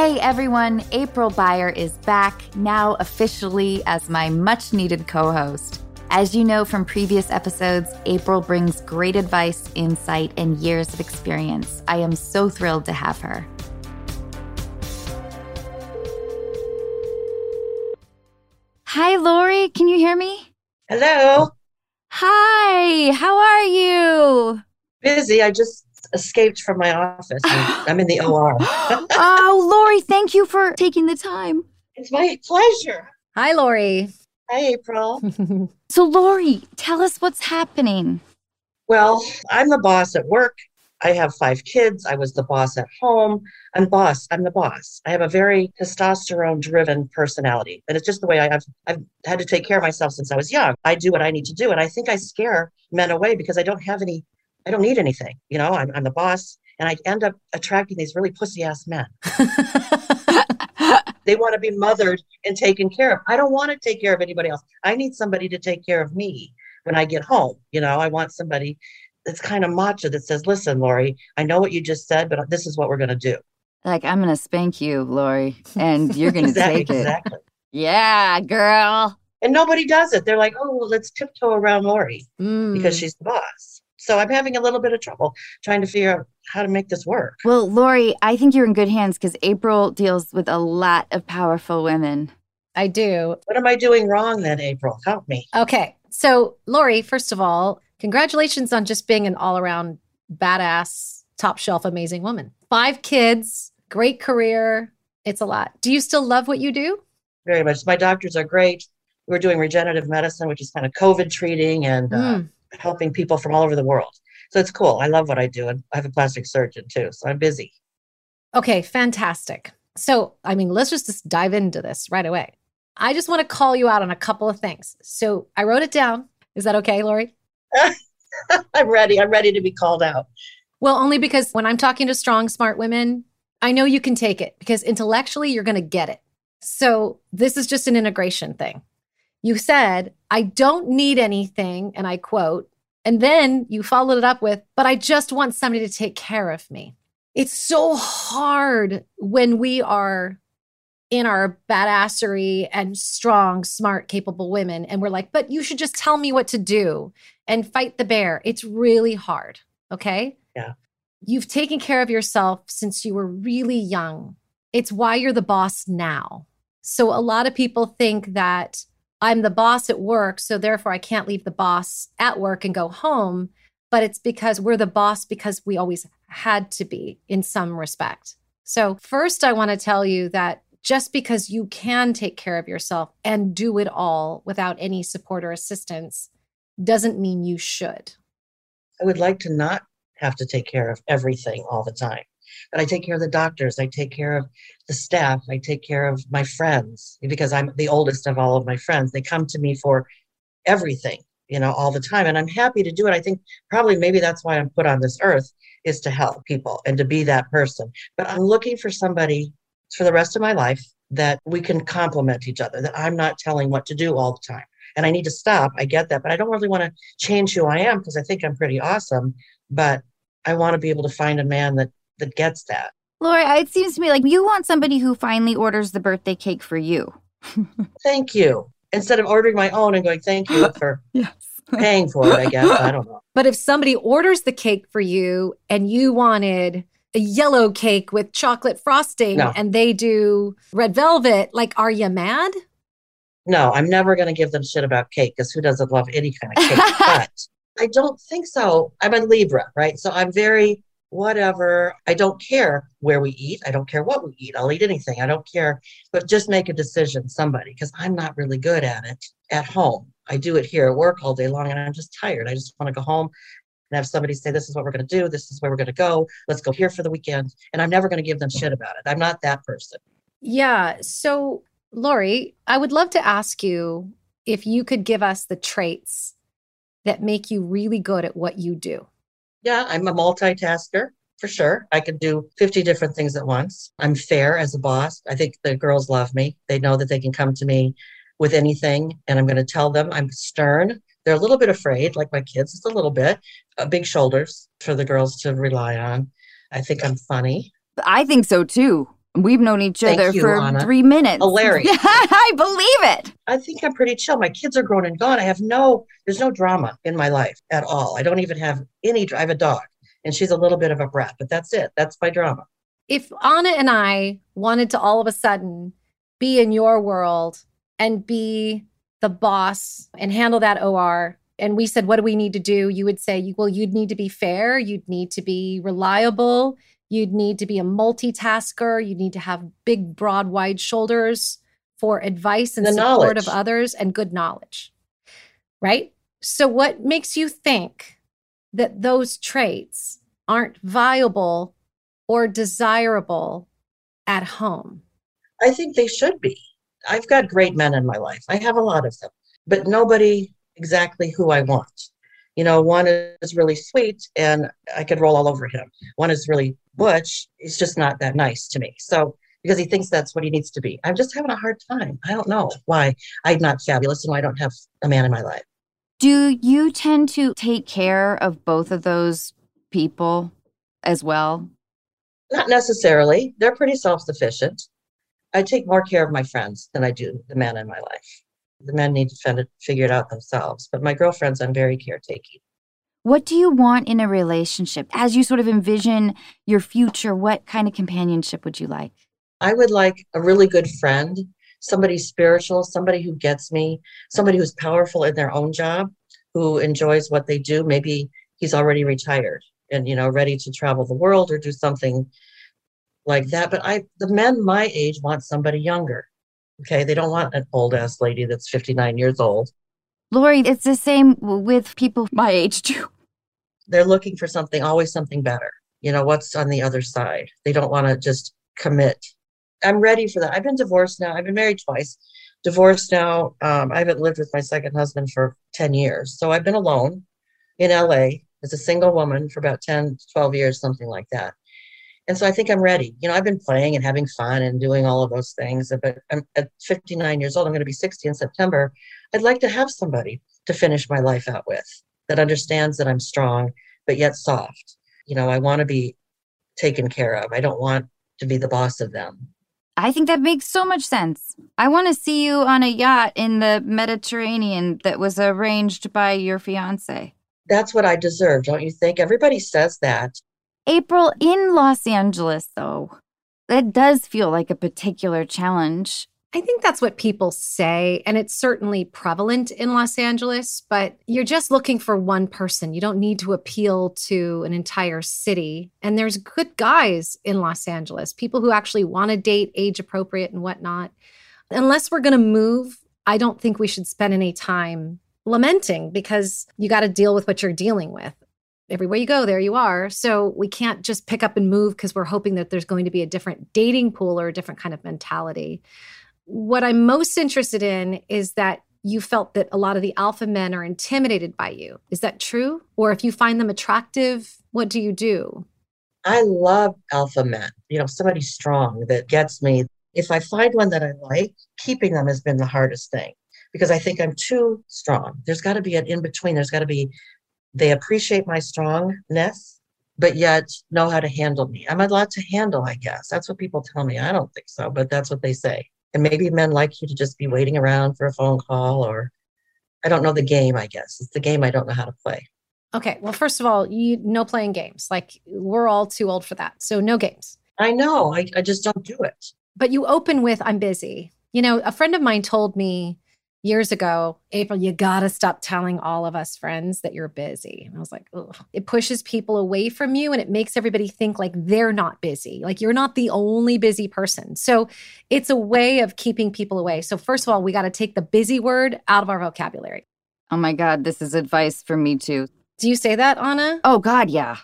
Hey everyone, April Beyer is back, now officially as my much needed co host. As you know from previous episodes, April brings great advice, insight, and years of experience. I am so thrilled to have her. Hi, Lori, can you hear me? Hello. Hi, how are you? Busy. I just escaped from my office. I'm in the OR. oh, Lori, thank you for taking the time. It's my pleasure. Hi, Lori. Hi, April. So, Lori, tell us what's happening. Well, I'm the boss at work. I have five kids. I was the boss at home. I'm boss. I'm the boss. I have a very testosterone driven personality. And it's just the way I, have I've had to take care of myself since I was young. I do what I need to do. And I think I scare men away because I don't have any, I don't need anything. You know, I'm, I'm the boss. And I end up attracting these really pussy ass men. they want to be mothered and taken care of. I don't want to take care of anybody else. I need somebody to take care of me when I get home. You know, I want somebody that's kind of macho that says, listen, Lori, I know what you just said, but this is what we're going to do. Like, I'm going to spank you, Lori, and you're going to exactly, take it. Exactly. Yeah, girl. And nobody does it. They're like, oh, well, let's tiptoe around Lori Mm. because she's the boss. So I'm having a little bit of trouble trying to figure out how to make this work. Well, Lori, I think you're in good hands because April deals with a lot of powerful women. I do. What am I doing wrong then, April? Help me. Okay. So, Lori, first of all, congratulations on just being an all around badass, top shelf, amazing woman. Five kids, great career. It's a lot. Do you still love what you do? Very much. My doctors are great. We're doing regenerative medicine, which is kind of COVID treating and uh, Mm. Helping people from all over the world. So it's cool. I love what I do. And I have a plastic surgeon too. So I'm busy. Okay, fantastic. So, I mean, let's just, just dive into this right away. I just want to call you out on a couple of things. So, I wrote it down. Is that okay, Lori? I'm ready. I'm ready to be called out. Well, only because when I'm talking to strong, smart women, I know you can take it because intellectually you're going to get it. So, this is just an integration thing. You said, I don't need anything, and I quote, and then you followed it up with, but I just want somebody to take care of me. It's so hard when we are in our badassery and strong, smart, capable women, and we're like, but you should just tell me what to do and fight the bear. It's really hard. Okay. Yeah. You've taken care of yourself since you were really young. It's why you're the boss now. So a lot of people think that I'm the boss at work, so therefore I can't leave the boss at work and go home. But it's because we're the boss because we always had to be in some respect. So, first, I want to tell you that just because you can take care of yourself and do it all without any support or assistance doesn't mean you should. I would like to not have to take care of everything all the time. But I take care of the doctors, I take care of the staff, I take care of my friends because I'm the oldest of all of my friends. They come to me for everything, you know, all the time. And I'm happy to do it. I think probably maybe that's why I'm put on this earth is to help people and to be that person. But I'm looking for somebody for the rest of my life that we can complement each other, that I'm not telling what to do all the time. And I need to stop. I get that. But I don't really want to change who I am because I think I'm pretty awesome. But I want to be able to find a man that that gets that. Lori, it seems to me like you want somebody who finally orders the birthday cake for you. thank you. Instead of ordering my own and going, thank you for yes. paying for it, I guess. I don't know. But if somebody orders the cake for you and you wanted a yellow cake with chocolate frosting No. and they do red velvet, like, are you mad? No, I'm never going to give them shit about cake because who doesn't love any kind of cake? but I don't think so. I'm a Libra, right? So I'm very whatever. I don't care where we eat. I don't care what we eat. I'll eat anything. I don't care. But just make a decision, somebody, because I'm not really good at it at home. I do it here at work all day long and I'm just tired. I just want to go home and have somebody say, This is what we're going to do. This is where we're going to go. Let's go here for the weekend. And I'm never going to give them shit about it. I'm not that person. Yeah. So, Lori, I would love to ask you if you could give us the traits that make you really good at what you do. Yeah, I'm a multitasker for sure. I can do 50 different things at once. I'm fair as a boss. I think the girls love me. They know that they can come to me with anything and I'm going to tell them I'm stern. They're a little bit afraid, like my kids, just a little bit. Uh, big shoulders for the girls to rely on. I think I'm funny. I think so too. We've known each Thank other you, for Anna. three minutes. Oh, Hilarious. I believe it. I think I'm pretty chill. My kids are grown and gone. I have no, there's no drama in my life at all. I don't even have any, I have a dog and she's a little bit of a brat, but that's it. That's my drama. If Anna and I wanted to all of a sudden be in your world and be the boss and handle that OR, and we said, What do we need to do? You would say, Well, you'd need to be fair. You'd need to be reliable. You'd need to be a multitasker. You'd need to have big, broad, wide shoulders for advice and The support of others and good knowledge. Right? So, what makes you think that those traits aren't viable or desirable at home? I think they should be. I've got great men in my life. I have a lot of them, but nobody exactly who I want. You know, one is really sweet and I could roll all over him. One is really butch. is just not that nice to me. So, because he thinks that's what he needs to be. I'm just having a hard time. I don't know why I'm not fabulous and why I don't have a man in my life. Do you tend to take care of both of those people as well? Not necessarily. They're pretty self sufficient. I take more care of my friends than I do the men in my life. The men need to figure it out themselves. But my girlfriends, I'm very caretaking. What do you want in a relationship? As you sort of envision your future, what kind of companionship would you like? I would like a really good friend, somebody spiritual, somebody who gets me, somebody who's powerful in their own job, who enjoys what they do. Maybe he's already retired and you know ready to travel the world or do something like that. But I, the men my age want somebody younger. Okay, they don't want an old ass lady that's 59 years old. Lori, it's the same with people my age too. They're looking for something, always something better. You know, what's on the other side? They don't want to just commit. I'm ready for that. I've been divorced now. I've been married twice. Divorced now. Um, I haven't lived with my second husband for 10 years. So I've been alone in LA as a single woman for about 10, 12 years, something like that. And so I think I'm ready. You know, I've been playing and having fun and doing all of those things. But I'm at 59 years old. I'm going to be 60 in September. I'd like to have somebody to finish my life out with that understands that I'm strong, but yet soft. You know, I want to be taken care of. I don't want to be the boss of them. I think that makes so much sense. I want to see you on a yacht in the Mediterranean that was arranged by your fiance. That's what I deserve, don't you think? Everybody says that. April, in Los Angeles, though, that does feel like a particular challenge. I think that's what people say. And it's certainly prevalent in Los Angeles, but you're just looking for one person. You don't need to appeal to an entire city. And there's good guys in Los Angeles, people who actually want to date age appropriate and whatnot. Unless we're going to move, I don't think we should spend any time lamenting because you got to deal with what you're dealing with. Everywhere you go, there you are. So we can't just pick up and move because we're hoping that there's going to be a different dating pool or a different kind of mentality. What I'm most interested in is that you felt that a lot of the alpha men are intimidated by you. Is that true? Or if you find them attractive, what do you do? I love alpha men, you know, somebody strong that gets me. If I find one that I like, keeping them has been the hardest thing because I think I'm too strong. There's got to be an in between. There's got to be, they appreciate my strongness, but yet know how to handle me. I'm a lot to handle, I guess. That's what people tell me. I don't think so, but that's what they say. And maybe men like you to just be waiting around for a phone call or I don't know the game, I guess. It's the game I don't know how to play. Okay. Well, first of all, you no playing games. Like we're all too old for that. So no games. I know. I, I just don't do it. But you open with I'm busy. You know, a friend of mine told me years ago, April, you got to stop telling all of us friends that you're busy. And I was like, Ugh. it pushes people away from you and it makes everybody think like they're not busy. Like you're not the only busy person. So it's a way of keeping people away. So, first of all, we got to take the busy word out of our vocabulary. Oh my God, this is advice for me too. Do you say that, Anna? Oh God, yeah.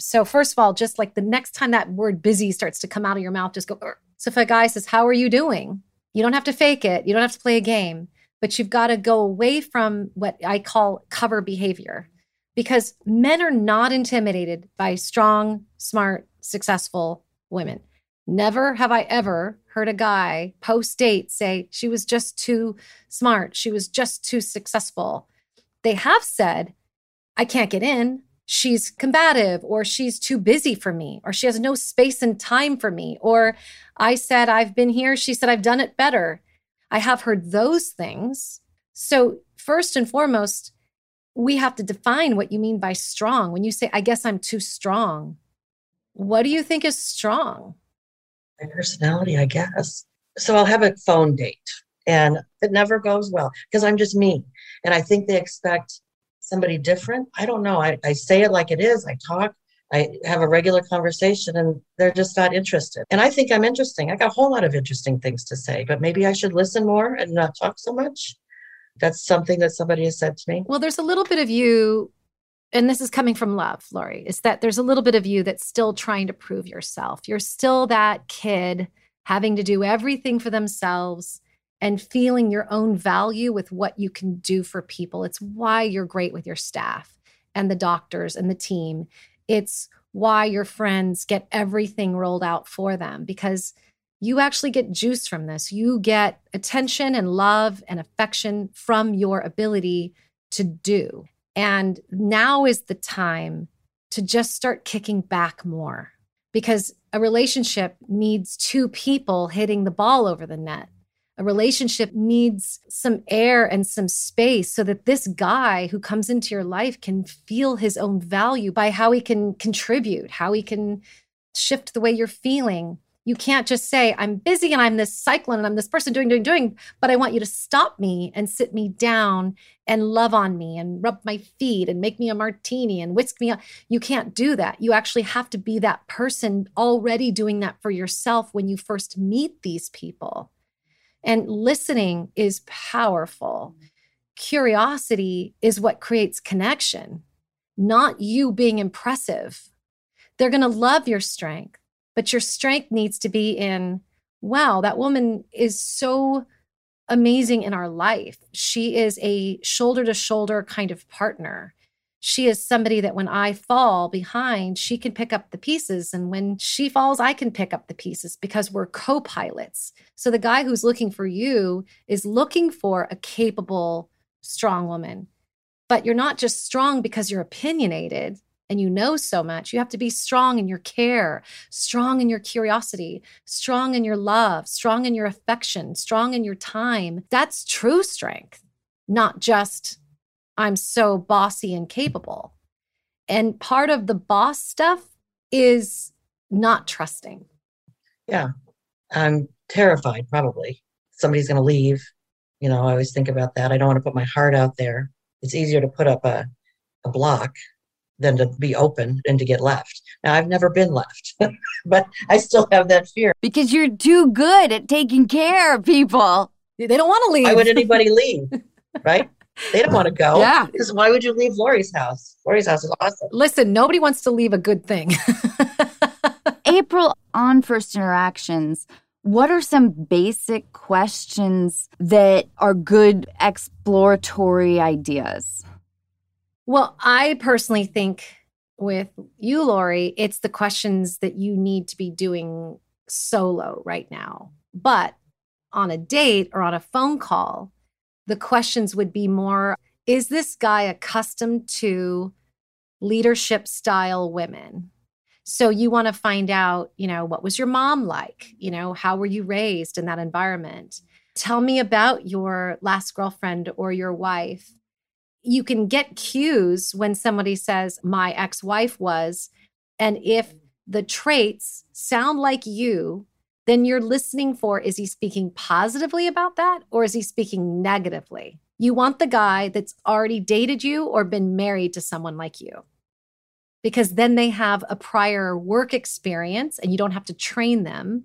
So, first of all, just like the next time that word busy starts to come out of your mouth, just go. Ugh. So, if a guy says, How are you doing? You don't have to fake it. You don't have to play a game but you've got to go away from what I call cover behavior because men are not intimidated by strong, smart, successful women. Never have I ever heard a guy post date say she was just too smart, she was just too successful. They have said, I can't get in. She's combative, or she's too busy for me, or she has no space and time for me, or I said, I've been here. She said, I've done it better. I have heard those things. So, first and foremost, we have to define what you mean by strong. When you say, I guess I'm too strong, what do you think is strong? My personality, I guess. So, I'll have a phone date and it never goes well because I'm just me. And I think they expect somebody different. I don't know. I, I say it like it is. I talk I have a regular conversation and they're just not interested. And I think I'm interesting. I got a whole lot of interesting things to say, but maybe I should listen more and not talk so much. That's something that somebody has said to me. Well, there's a little bit of you, and this is coming from love, Lori, is that there's a little bit of you that's still trying to prove yourself. You're still that kid having to do everything for themselves and feeling your own value with what you can do for people. It's why you're great with your staff and the doctors and the team it's why your friends get everything rolled out for them because you actually get juice from this. You get attention and love and affection from your ability to do. And now is the time to just start kicking back more because a relationship needs two people hitting the ball over the net a relationship needs some air and some space so that this guy who comes into your life can feel his own value by how he can contribute, how he can shift the way you're feeling. You can't just say, I'm busy and I'm this cyclone and I'm this person doing, doing, doing, but I want you to stop me and sit me down and love on me and rub my feet and make me a martini and whisk me up. You can't do that. You actually have to be that person already doing that for yourself when you first meet these people. And listening is powerful. Curiosity is what creates connection, not you being impressive. They're going to love your strength, but your strength needs to be in, wow, that woman is so amazing in our life. She is a shoulder to shoulder kind of partner she is somebody that when I fall behind, she can pick up the pieces. And when she falls, I can pick up the pieces because we're co pilots. So the guy who's looking for you is looking for a capable, strong woman. But you're not just strong because you're opinionated and you know so much. You have to be strong in your care, strong in your curiosity, strong in your love, strong in your affection, strong in your time. That's true strength, not just I'm so bossy and capable. And part of the boss stuff is not trusting. Yeah. I'm terrified, probably. Somebody's going to leave. You know, I always think about that. I don't want to put my heart out there. It's easier to put up a, a block than to be open and to get left. Now, I've never been left, but I still have that fear. Because you're too good at taking care of people. They don't want to leave. Why would anybody leave? Right? They don't want to go. Yeah. Because why would you leave Lori's house? Lori's house is awesome. Listen, nobody wants to leave a good thing. April, on first interactions, what are some basic questions that are good exploratory ideas? Well, I personally think with you, Lori, it's the questions that you need to be doing solo right now. But on a date or on a phone call, the questions would be more Is this guy accustomed to leadership style women? So you want to find out, you know, what was your mom like? You know, how were you raised in that environment? Tell me about your last girlfriend or your wife. You can get cues when somebody says, my ex wife was. And if the traits sound like you, then you're listening for is he speaking positively about that or is he speaking negatively? You want the guy that's already dated you or been married to someone like you because then they have a prior work experience and you don't have to train them.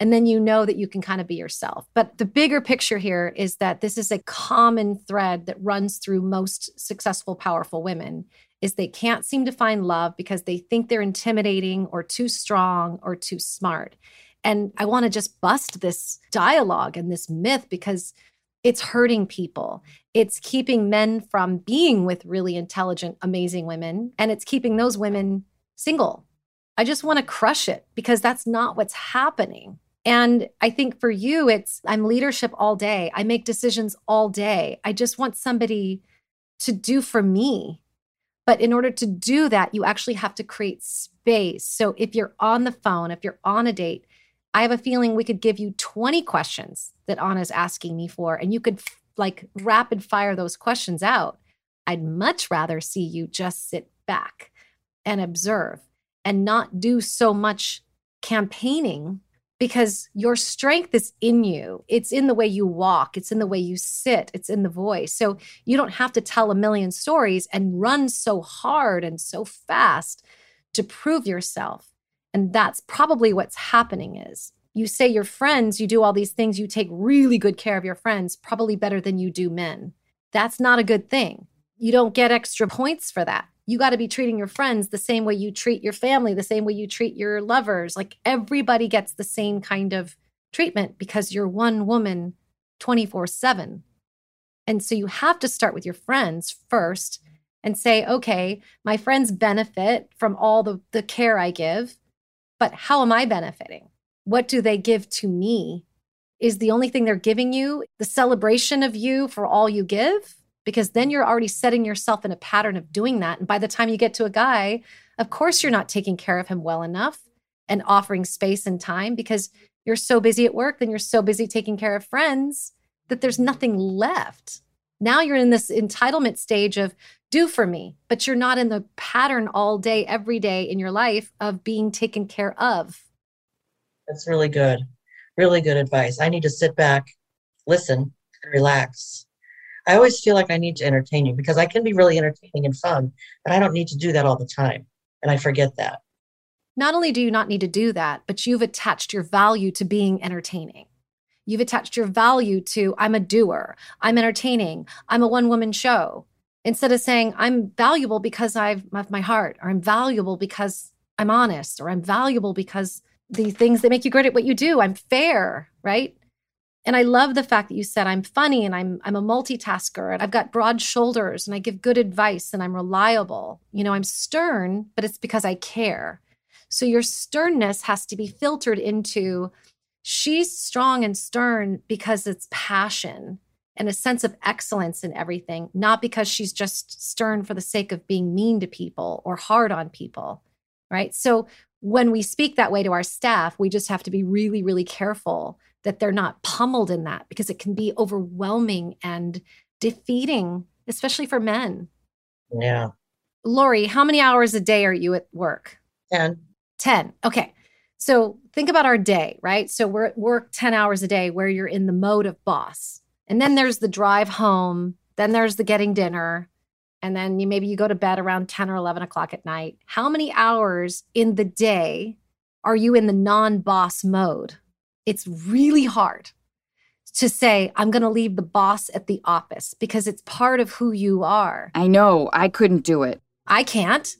And then you know that you can kind of be yourself. But the bigger picture here is that this is a common thread that runs through most successful, powerful women is they can't seem to find love because they think they're intimidating or too strong or too smart. And I want to just bust this dialogue and this myth because it's hurting people. It's keeping men from being with really intelligent, amazing women, and it's keeping those women single. I just want to crush it because that's not what's happening. And I think for you, it's I'm leadership all day. I make decisions all day. I just want somebody to do for me. But in order to do that, you actually have to create space. So if you're on the phone, if you're on a date, I have a feeling we could give you 20 questions that Anna's asking me for, and you could like rapid fire those questions out. I'd much rather see you just sit back and observe and not do so much campaigning because your strength is in you. It's in the way you walk, it's in the way you sit, it's in the voice. So you don't have to tell a million stories and run so hard and so fast to prove yourself. And that's probably what's happening is you say your friends, you do all these things, you take really good care of your friends, probably better than you do men. That's not a good thing. You don't get extra points for that. You got to be treating your friends the same way you treat your family, the same way you treat your lovers. Like everybody gets the same kind of treatment because you're one woman 24 7. And so you have to start with your friends first and say, okay, my friends benefit from all the, the care I give but how am I benefiting? What do they give to me? Is the only thing they're giving you the celebration of you for all you give? Because then you're already setting yourself in a pattern of doing that. And by the time you get to a guy, of course, you're not taking care of him well enough and offering space and time because you're so busy at work, then you're so busy taking care of friends that there's nothing left. Now you're in this entitlement stage of do for me, but you're not in the pattern all day, every day in your life of being taken care of. That's really good. Really good advice. I need to sit back, listen, and relax. I always feel like I need to entertain you because I can be really entertaining and fun, but I don't need to do that all the time. And I forget that. Not only do you not need to do that, but you've attached your value to being entertaining. You've attached your value to I'm a doer, I'm entertaining, I'm a one woman show. Instead of saying I'm valuable because I've my heart, or I'm valuable because I'm honest, or I'm valuable because the things that make you great at what you do, I'm fair, right? And I love the fact that you said I'm funny and I'm I'm a multitasker and I've got broad shoulders and I give good advice and I'm reliable. You know, I'm stern, but it's because I care. So your sternness has to be filtered into she's strong and stern because it's passion and a sense of excellence in everything, not because she's just stern for the sake of being mean to people or hard on people. Right. So when we speak that way to our staff, we just have to be really, really careful that they're not pummeled in that because it can be overwhelming and defeating especially for men. Yeah. Lori, how many hours a day are you at work? 10. 10. Okay. So think about our day, right? So we're at work 10 hours a day where you're in the mode of boss. And then there's the drive home. Then there's the getting dinner. And then you maybe you go to bed around 10 or 11 o'clock at night. How many hours in the day are you in the non boss mode? It's really hard to say, I'm going to leave the boss at the office because it's part of who you are. I know. I couldn't do it. I can't.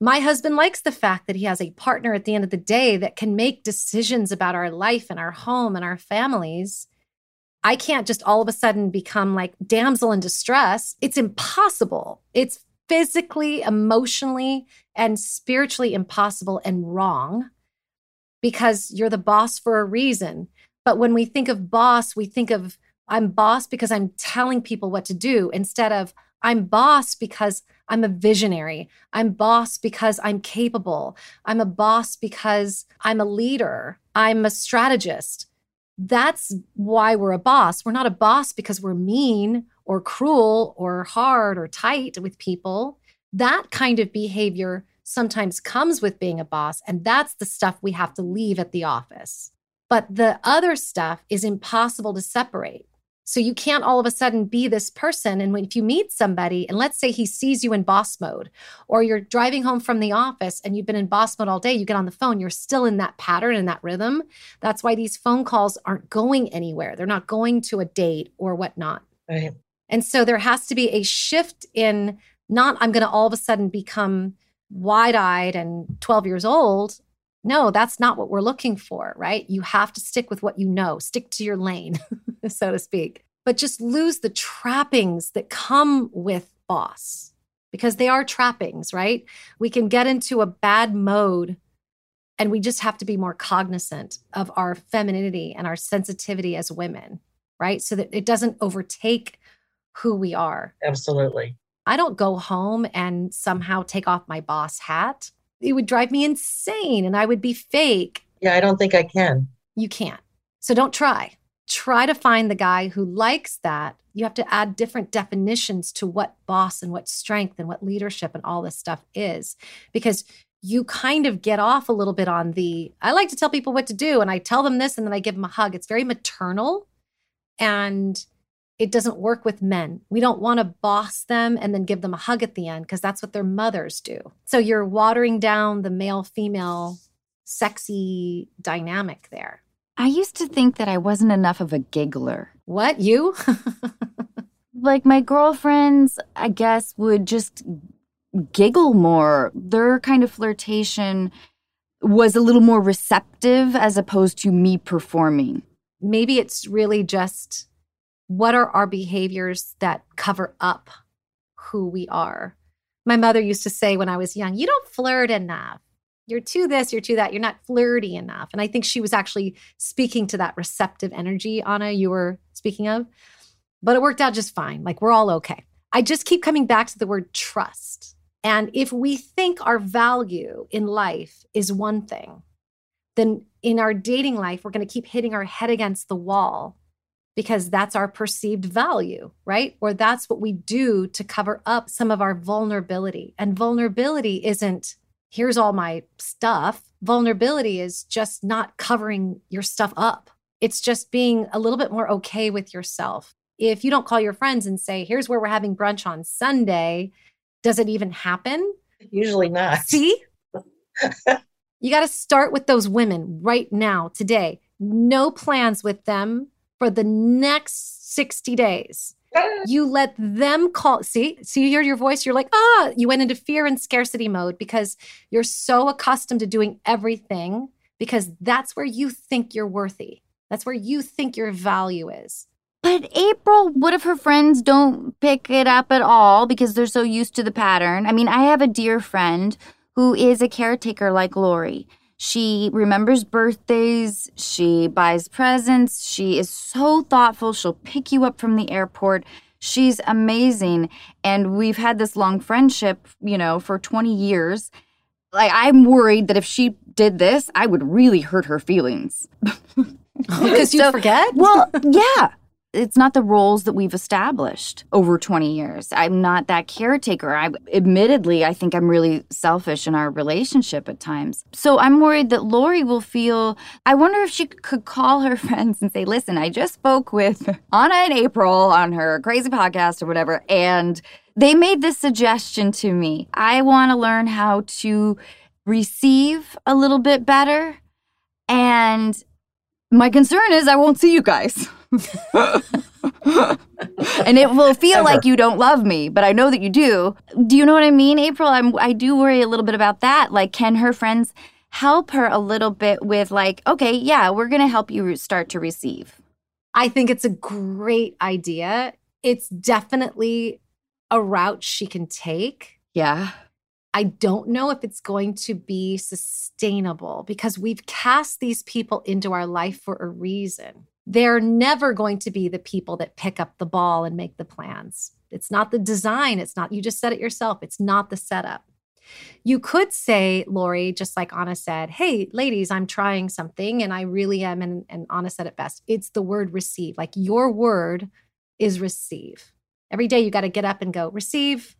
My husband likes the fact that he has a partner at the end of the day that can make decisions about our life and our home and our families. I can't just all of a sudden become like damsel in distress. It's impossible. It's physically, emotionally, and spiritually impossible and wrong because you're the boss for a reason. But when we think of boss, we think of I'm boss because I'm telling people what to do instead of I'm boss because I'm a visionary. I'm boss because I'm capable. I'm a boss because I'm a leader. I'm a strategist. That's why we're a boss. We're not a boss because we're mean or cruel or hard or tight with people. That kind of behavior sometimes comes with being a boss. And that's the stuff we have to leave at the office. But the other stuff is impossible to separate. So you can't all of a sudden be this person. And when, if you meet somebody, and let's say he sees you in boss mode, or you're driving home from the office and you've been in boss mode all day, you get on the phone, you're still in that pattern and that rhythm. That's why these phone calls aren't going anywhere. They're not going to a date or whatnot. Right. And so there has to be a shift in not, I'm going to all of a sudden become wide eyed and 12 years old. No, that's not what we're looking for, right? You have to stick with what you know, stick to your lane, so to speak, but just lose the trappings that come with boss because they are trappings, right? We can get into a bad mode and we just have to be more cognizant of our femininity and our sensitivity as women, right? So that it doesn't overtake who we are. Absolutely. I don't go home and somehow take off my boss hat it would drive me insane and I would be fake. Yeah, I don't think I can. You can't. So don't try. Try to find the guy who likes that. You have to add different definitions to what boss and what strength and what leadership and all this stuff is because you kind of get off a little bit on the I like to tell people what to do and I tell them this and then I give them a hug. It's very maternal and it doesn't work with men. We don't want to boss them and then give them a hug at the end because that's what their mothers do. So you're watering down the male female sexy dynamic there. I used to think that I wasn't enough of a giggler. What, you? like my girlfriends, I guess, would just giggle more. Their kind of flirtation was a little more receptive as opposed to me performing. Maybe it's really just what are our behaviors that cover up who we are? My mother used to say when I was young, you don't flirt enough. You're too this, you're too that. You're not flirty enough. And I think she was actually speaking to that receptive energy, Anna, you were speaking of. But it worked out just fine. Like we're all okay. I just keep coming back to the word trust. And if we think our value in life is one thing, then in our dating life, we're going to keep hitting our head against the wall because that's our perceived value, right? Or that's what we do to cover up some of our vulnerability. And vulnerability isn't, here's all my stuff. Vulnerability is just not covering your stuff up. It's just being a little bit more okay with yourself. If you don't call your friends and say, here's where we're having brunch on Sunday, does it even happen? Usually not. See? you got to start with those women right now, today. No plans with them for the next 60 days. You let them call. See, so you hear your voice. You're like, ah, you went into fear and scarcity mode because you're so accustomed to doing everything because that's where you think you're worthy. That's where you think your value is. But April, what if her friends don't pick it up at all because they're so used to the pattern? I mean, I have a dear friend who is a caretaker like Lori. She remembers birthdays. She buys presents. She is so thoughtful. She'll pick you up from the airport. She's amazing. And we've had this long friendship, you know, for 20 years. Like, I'm worried that if she did this, I would really hurt her feelings. because you So- forget? well, yeah. It's not the roles that we've established over 20 years. I'm not that caretaker. I admittedly, I think I'm really selfish in our relationship at times. So I'm worried that Lori will feel I wonder if she could call her friends and say, "Listen, I just spoke with Anna and April on her crazy podcast or whatever, and they made this suggestion to me. I want to learn how to receive a little bit better and my concern is I won't see you guys. and it will feel Ever. like you don't love me, but I know that you do. Do you know what I mean, April? I'm I do worry a little bit about that. Like can her friends help her a little bit with like, okay, yeah, we're going to help you start to receive. I think it's a great idea. It's definitely a route she can take. Yeah. I don't know if it's going to be sustainable because we've cast these people into our life for a reason. They're never going to be the people that pick up the ball and make the plans. It's not the design. It's not, you just said it yourself. It's not the setup. You could say, Lori, just like Anna said, hey, ladies, I'm trying something and I really am. And, and Anna said it best. It's the word receive. Like your word is receive. Every day you got to get up and go, receive.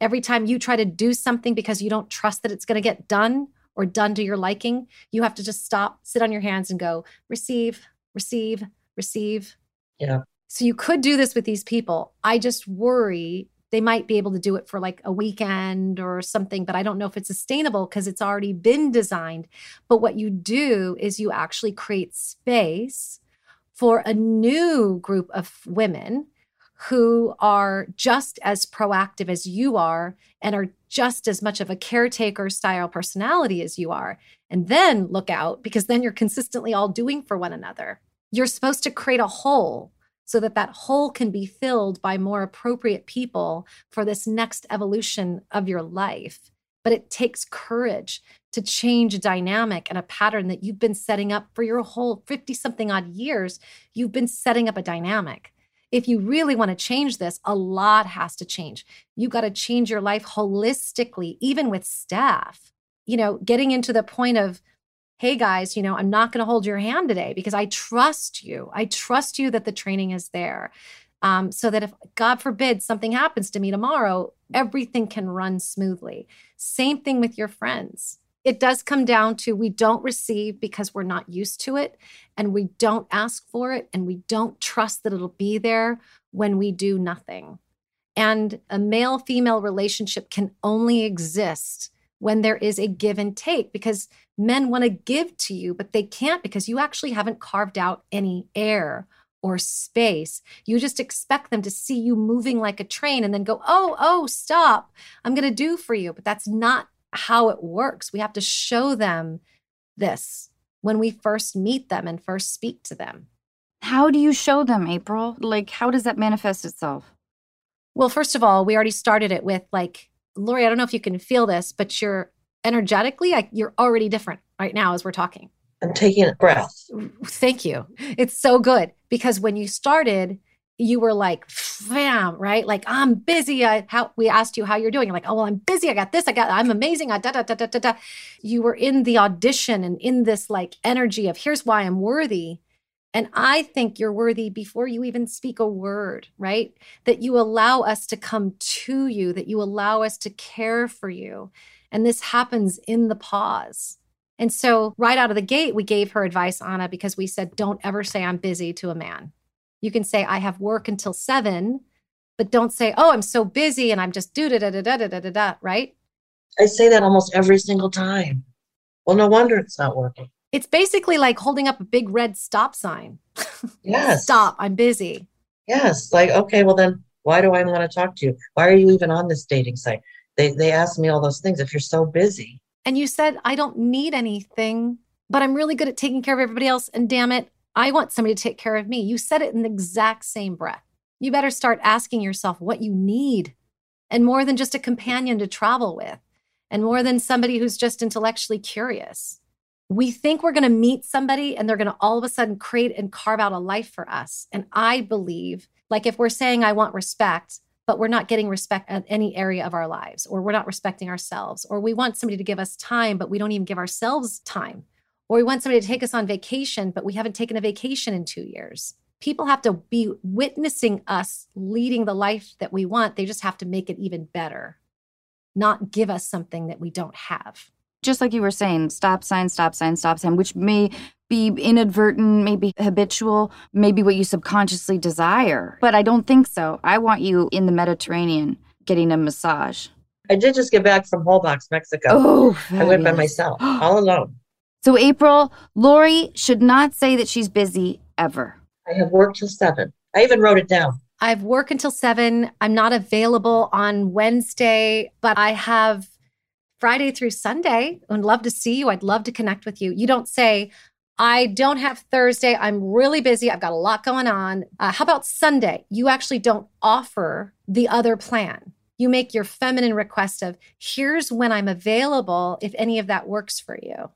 Every time you try to do something because you don't trust that it's going to get done or done to your liking, you have to just stop, sit on your hands and go, receive, receive, receive. Yeah. So you could do this with these people. I just worry they might be able to do it for like a weekend or something, but I don't know if it's sustainable because it's already been designed. But what you do is you actually create space for a new group of women who are just as proactive as you are and are just as much of a caretaker style personality as you are. And then look out because then you're consistently all doing for one another. You're supposed to create a whole so that that hole can be filled by more appropriate people for this next evolution of your life. But it takes courage to change a dynamic and a pattern that you've been setting up for your whole 50 something odd years. You've been setting up a dynamic. If you really want to change this, a lot has to change. You've got to change your life holistically, even with staff. You know, getting into the point of, hey guys, you know, I'm not going to hold your hand today because I trust you. I trust you that the training is there. Um, so that if God forbid something happens to me tomorrow, everything can run smoothly. Same thing with your friends. It does come down to we don't receive because we're not used to it and we don't ask for it and we don't trust that it'll be there when we do nothing. And a male female relationship can only exist when there is a give and take because men want to give to you, but they can't because you actually haven't carved out any air or space. You just expect them to see you moving like a train and then go, oh, oh, stop. I'm going to do for you. But that's not how it works. We have to show them this when we first meet them and first speak to them. How do you show them, April? Like, how does that manifest itself? Well, first of all, we already started it with like, Lori, I don't know if you can feel this, but you're energetically, like, you're already different right now as we're talking. I'm taking a breath. Thank you. It's so good because when you started, you were like, fam, right? Like, I'm busy. I, how we asked you how you're doing. You're like, oh, well, I'm busy. I got this. I got, I'm amazing. I, da, da, da, da, da, da. You were in the audition and in this like energy of here's why I'm worthy. And I think you're worthy before you even speak a word, right? That you allow us to come to you, that you allow us to care for you. And this happens in the pause. And so, right out of the gate, we gave her advice, Anna, because we said, don't ever say I'm busy to a man. You can say, I have work until seven, but don't say, oh, I'm so busy and I'm just do da da da da da da da, right? I say that almost every single time. Well, no wonder it's not working. It's basically like holding up a big red stop sign. Yes. Stop, I'm busy. Yes. Like, okay, well then why do I want to talk to you? Why are you even on this dating site? They they ask me all those things if you're so busy. And you said, I don't need anything, but I'm really good at taking care of everybody else. And damn it, I want somebody to take care of me. You said it in the exact same breath. You better start asking yourself what you need and more than just a companion to travel with and more than somebody who's just intellectually curious. We think we're going to meet somebody and they're going to all of a sudden create and carve out a life for us. And I believe, like, if we're saying, I want respect, but we're not getting respect at any area of our lives, or we're not respecting ourselves, or we want somebody to give us time, but we don't even give ourselves time, or we want somebody to take us on vacation, but we haven't taken a vacation in two years. People have to be witnessing us leading the life that we want. They just have to make it even better, not give us something that we don't have. Just like you were saying, stop sign, stop sign, stop sign, which may be inadvertent, maybe habitual, maybe what you subconsciously desire. But I don't think so. I want you in the Mediterranean getting a massage. I did just get back from Holbox, Mexico. Oh, I went by myself, all alone. So, April, Lori should not say that she's busy ever. I have worked till seven. I even wrote it down. I've work until seven. I'm not available on Wednesday, but I have Friday through Sunday. I'd love to see you. I'd love to connect with you. You don't say, I don't have Thursday. I'm really busy. I've got a lot going on. Uh, how about Sunday? You actually don't offer the other plan. You make your feminine request of, here's when I'm available if any of that works for you.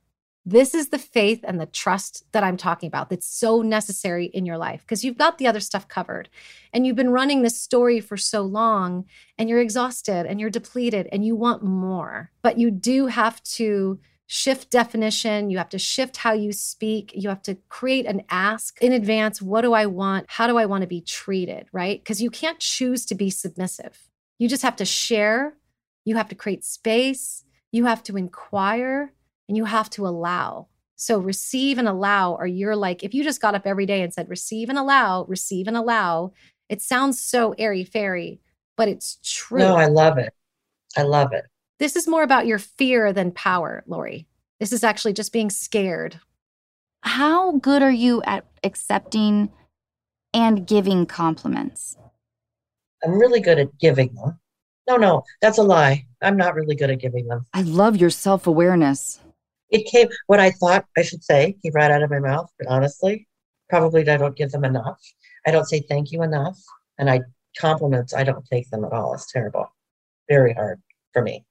This is the faith and the trust that I'm talking about that's so necessary in your life because you've got the other stuff covered and you've been running this story for so long and you're exhausted and you're depleted and you want more. But you do have to shift definition. You have to shift how you speak. You have to create an ask in advance. What do I want? How do I want to be treated? Right? Because you can't choose to be submissive. You just have to share. You have to create space. You have to inquire and you have to allow. So receive and allow, or you're like, if you just got up every day and said, receive and allow, receive and allow, it sounds so airy fairy, but it's true. No, I love it. I love it. this is more about your fear than power, Lori. This is actually just being scared. How good are you at accepting and giving compliments? I'm really good at giving them. No, no, that's a lie. I'm not really good at giving them. I love your self awareness. It came what I thought I should say, came right out of my mouth, but honestly, probably I don't give them enough. I don't say thank you enough. And I compliments, I don't take them at all. It's terrible. Very hard for me.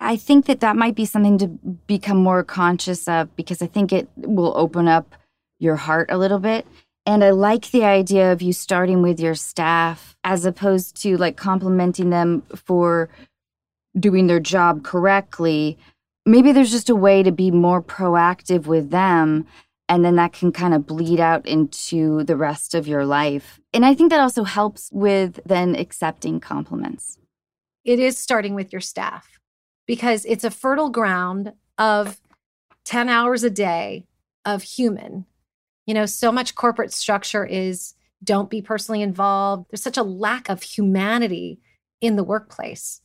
I think that that might be something to become more conscious of because I think it will open up your heart a little bit. And I like the idea of you starting with your staff as opposed to like complimenting them for doing their job correctly. Maybe there's just a way to be more proactive with them. And then that can kind of bleed out into the rest of your life. And I think that also helps with then accepting compliments. It is starting with your staff because it's a fertile ground of 10 hours a day of human. You know, so much corporate structure is don't be personally involved. There's such a lack of humanity in the workplace.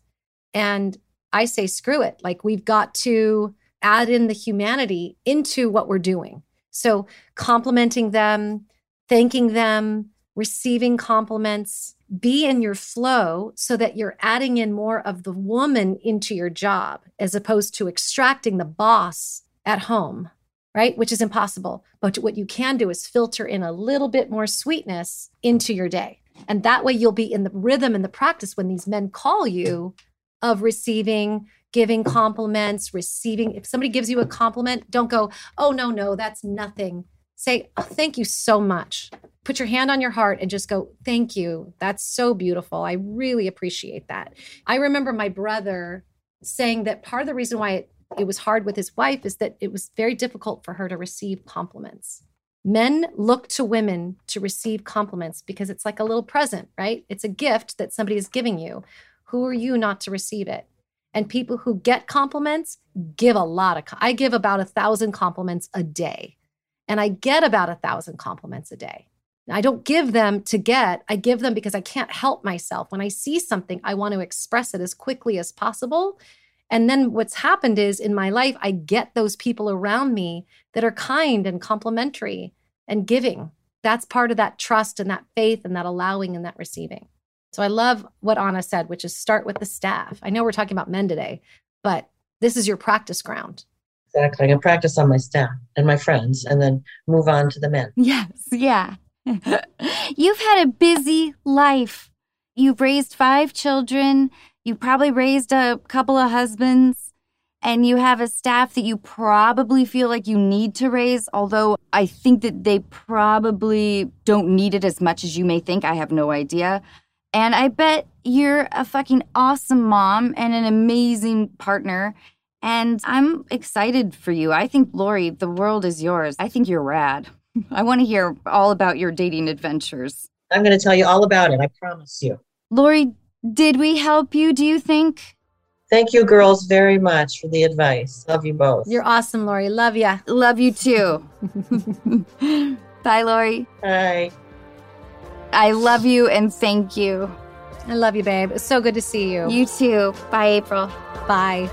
And I say, screw it. Like, we've got to add in the humanity into what we're doing. So, complimenting them, thanking them, receiving compliments, be in your flow so that you're adding in more of the woman into your job as opposed to extracting the boss at home, right? Which is impossible. But what you can do is filter in a little bit more sweetness into your day. And that way you'll be in the rhythm and the practice when these men call you of receiving, giving compliments, receiving. If somebody gives you a compliment, don't go, oh, no, no, that's nothing. Say, oh, thank you so much. Put your hand on your heart and just go, thank you. That's so beautiful. I really appreciate that. I remember my brother saying that part of the reason why it, it was hard with his wife is that it was very difficult for her to receive compliments. Men look to women to receive compliments because it's like a little present, right? It's a gift that somebody is giving you. Who are you not to receive it? And people who get compliments give a lot of, I give about a thousand compliments a day. And I get about a thousand compliments a day. I don't give them to get, I give them because I can't help myself. When I see something, I want to express it as quickly as possible. And then what's happened is in my life, I get those people around me that are kind and complimentary and giving. That's part of that trust and that faith and that allowing and that receiving. So I love what Anna said, which is start with the staff. I know we're talking about men today, but this is your practice ground. Exactly. I can practice on my staff and my friends and then move on to the men. Yes, yeah. You've had a busy life. You've raised five children. You probably raised a couple of husbands. And you have a staff that you probably feel like you need to raise, although I think that they probably don't need it as much as you may think. I have no idea. And I bet you're a fucking awesome mom and an amazing partner. And I'm excited for you. I think, Lori, the world is yours. I think you're rad. I want to hear all about your dating adventures. I'm going to tell you all about it. I promise you. Lori, did we help you, do you think? Thank you, girls, very much for the advice. Love you both. You're awesome, Lori. Love ya. Love you too. Bye, Lori. Bye. I love you and thank you. I love you, babe. It's so good to see you. You too. Bye, April. Bye.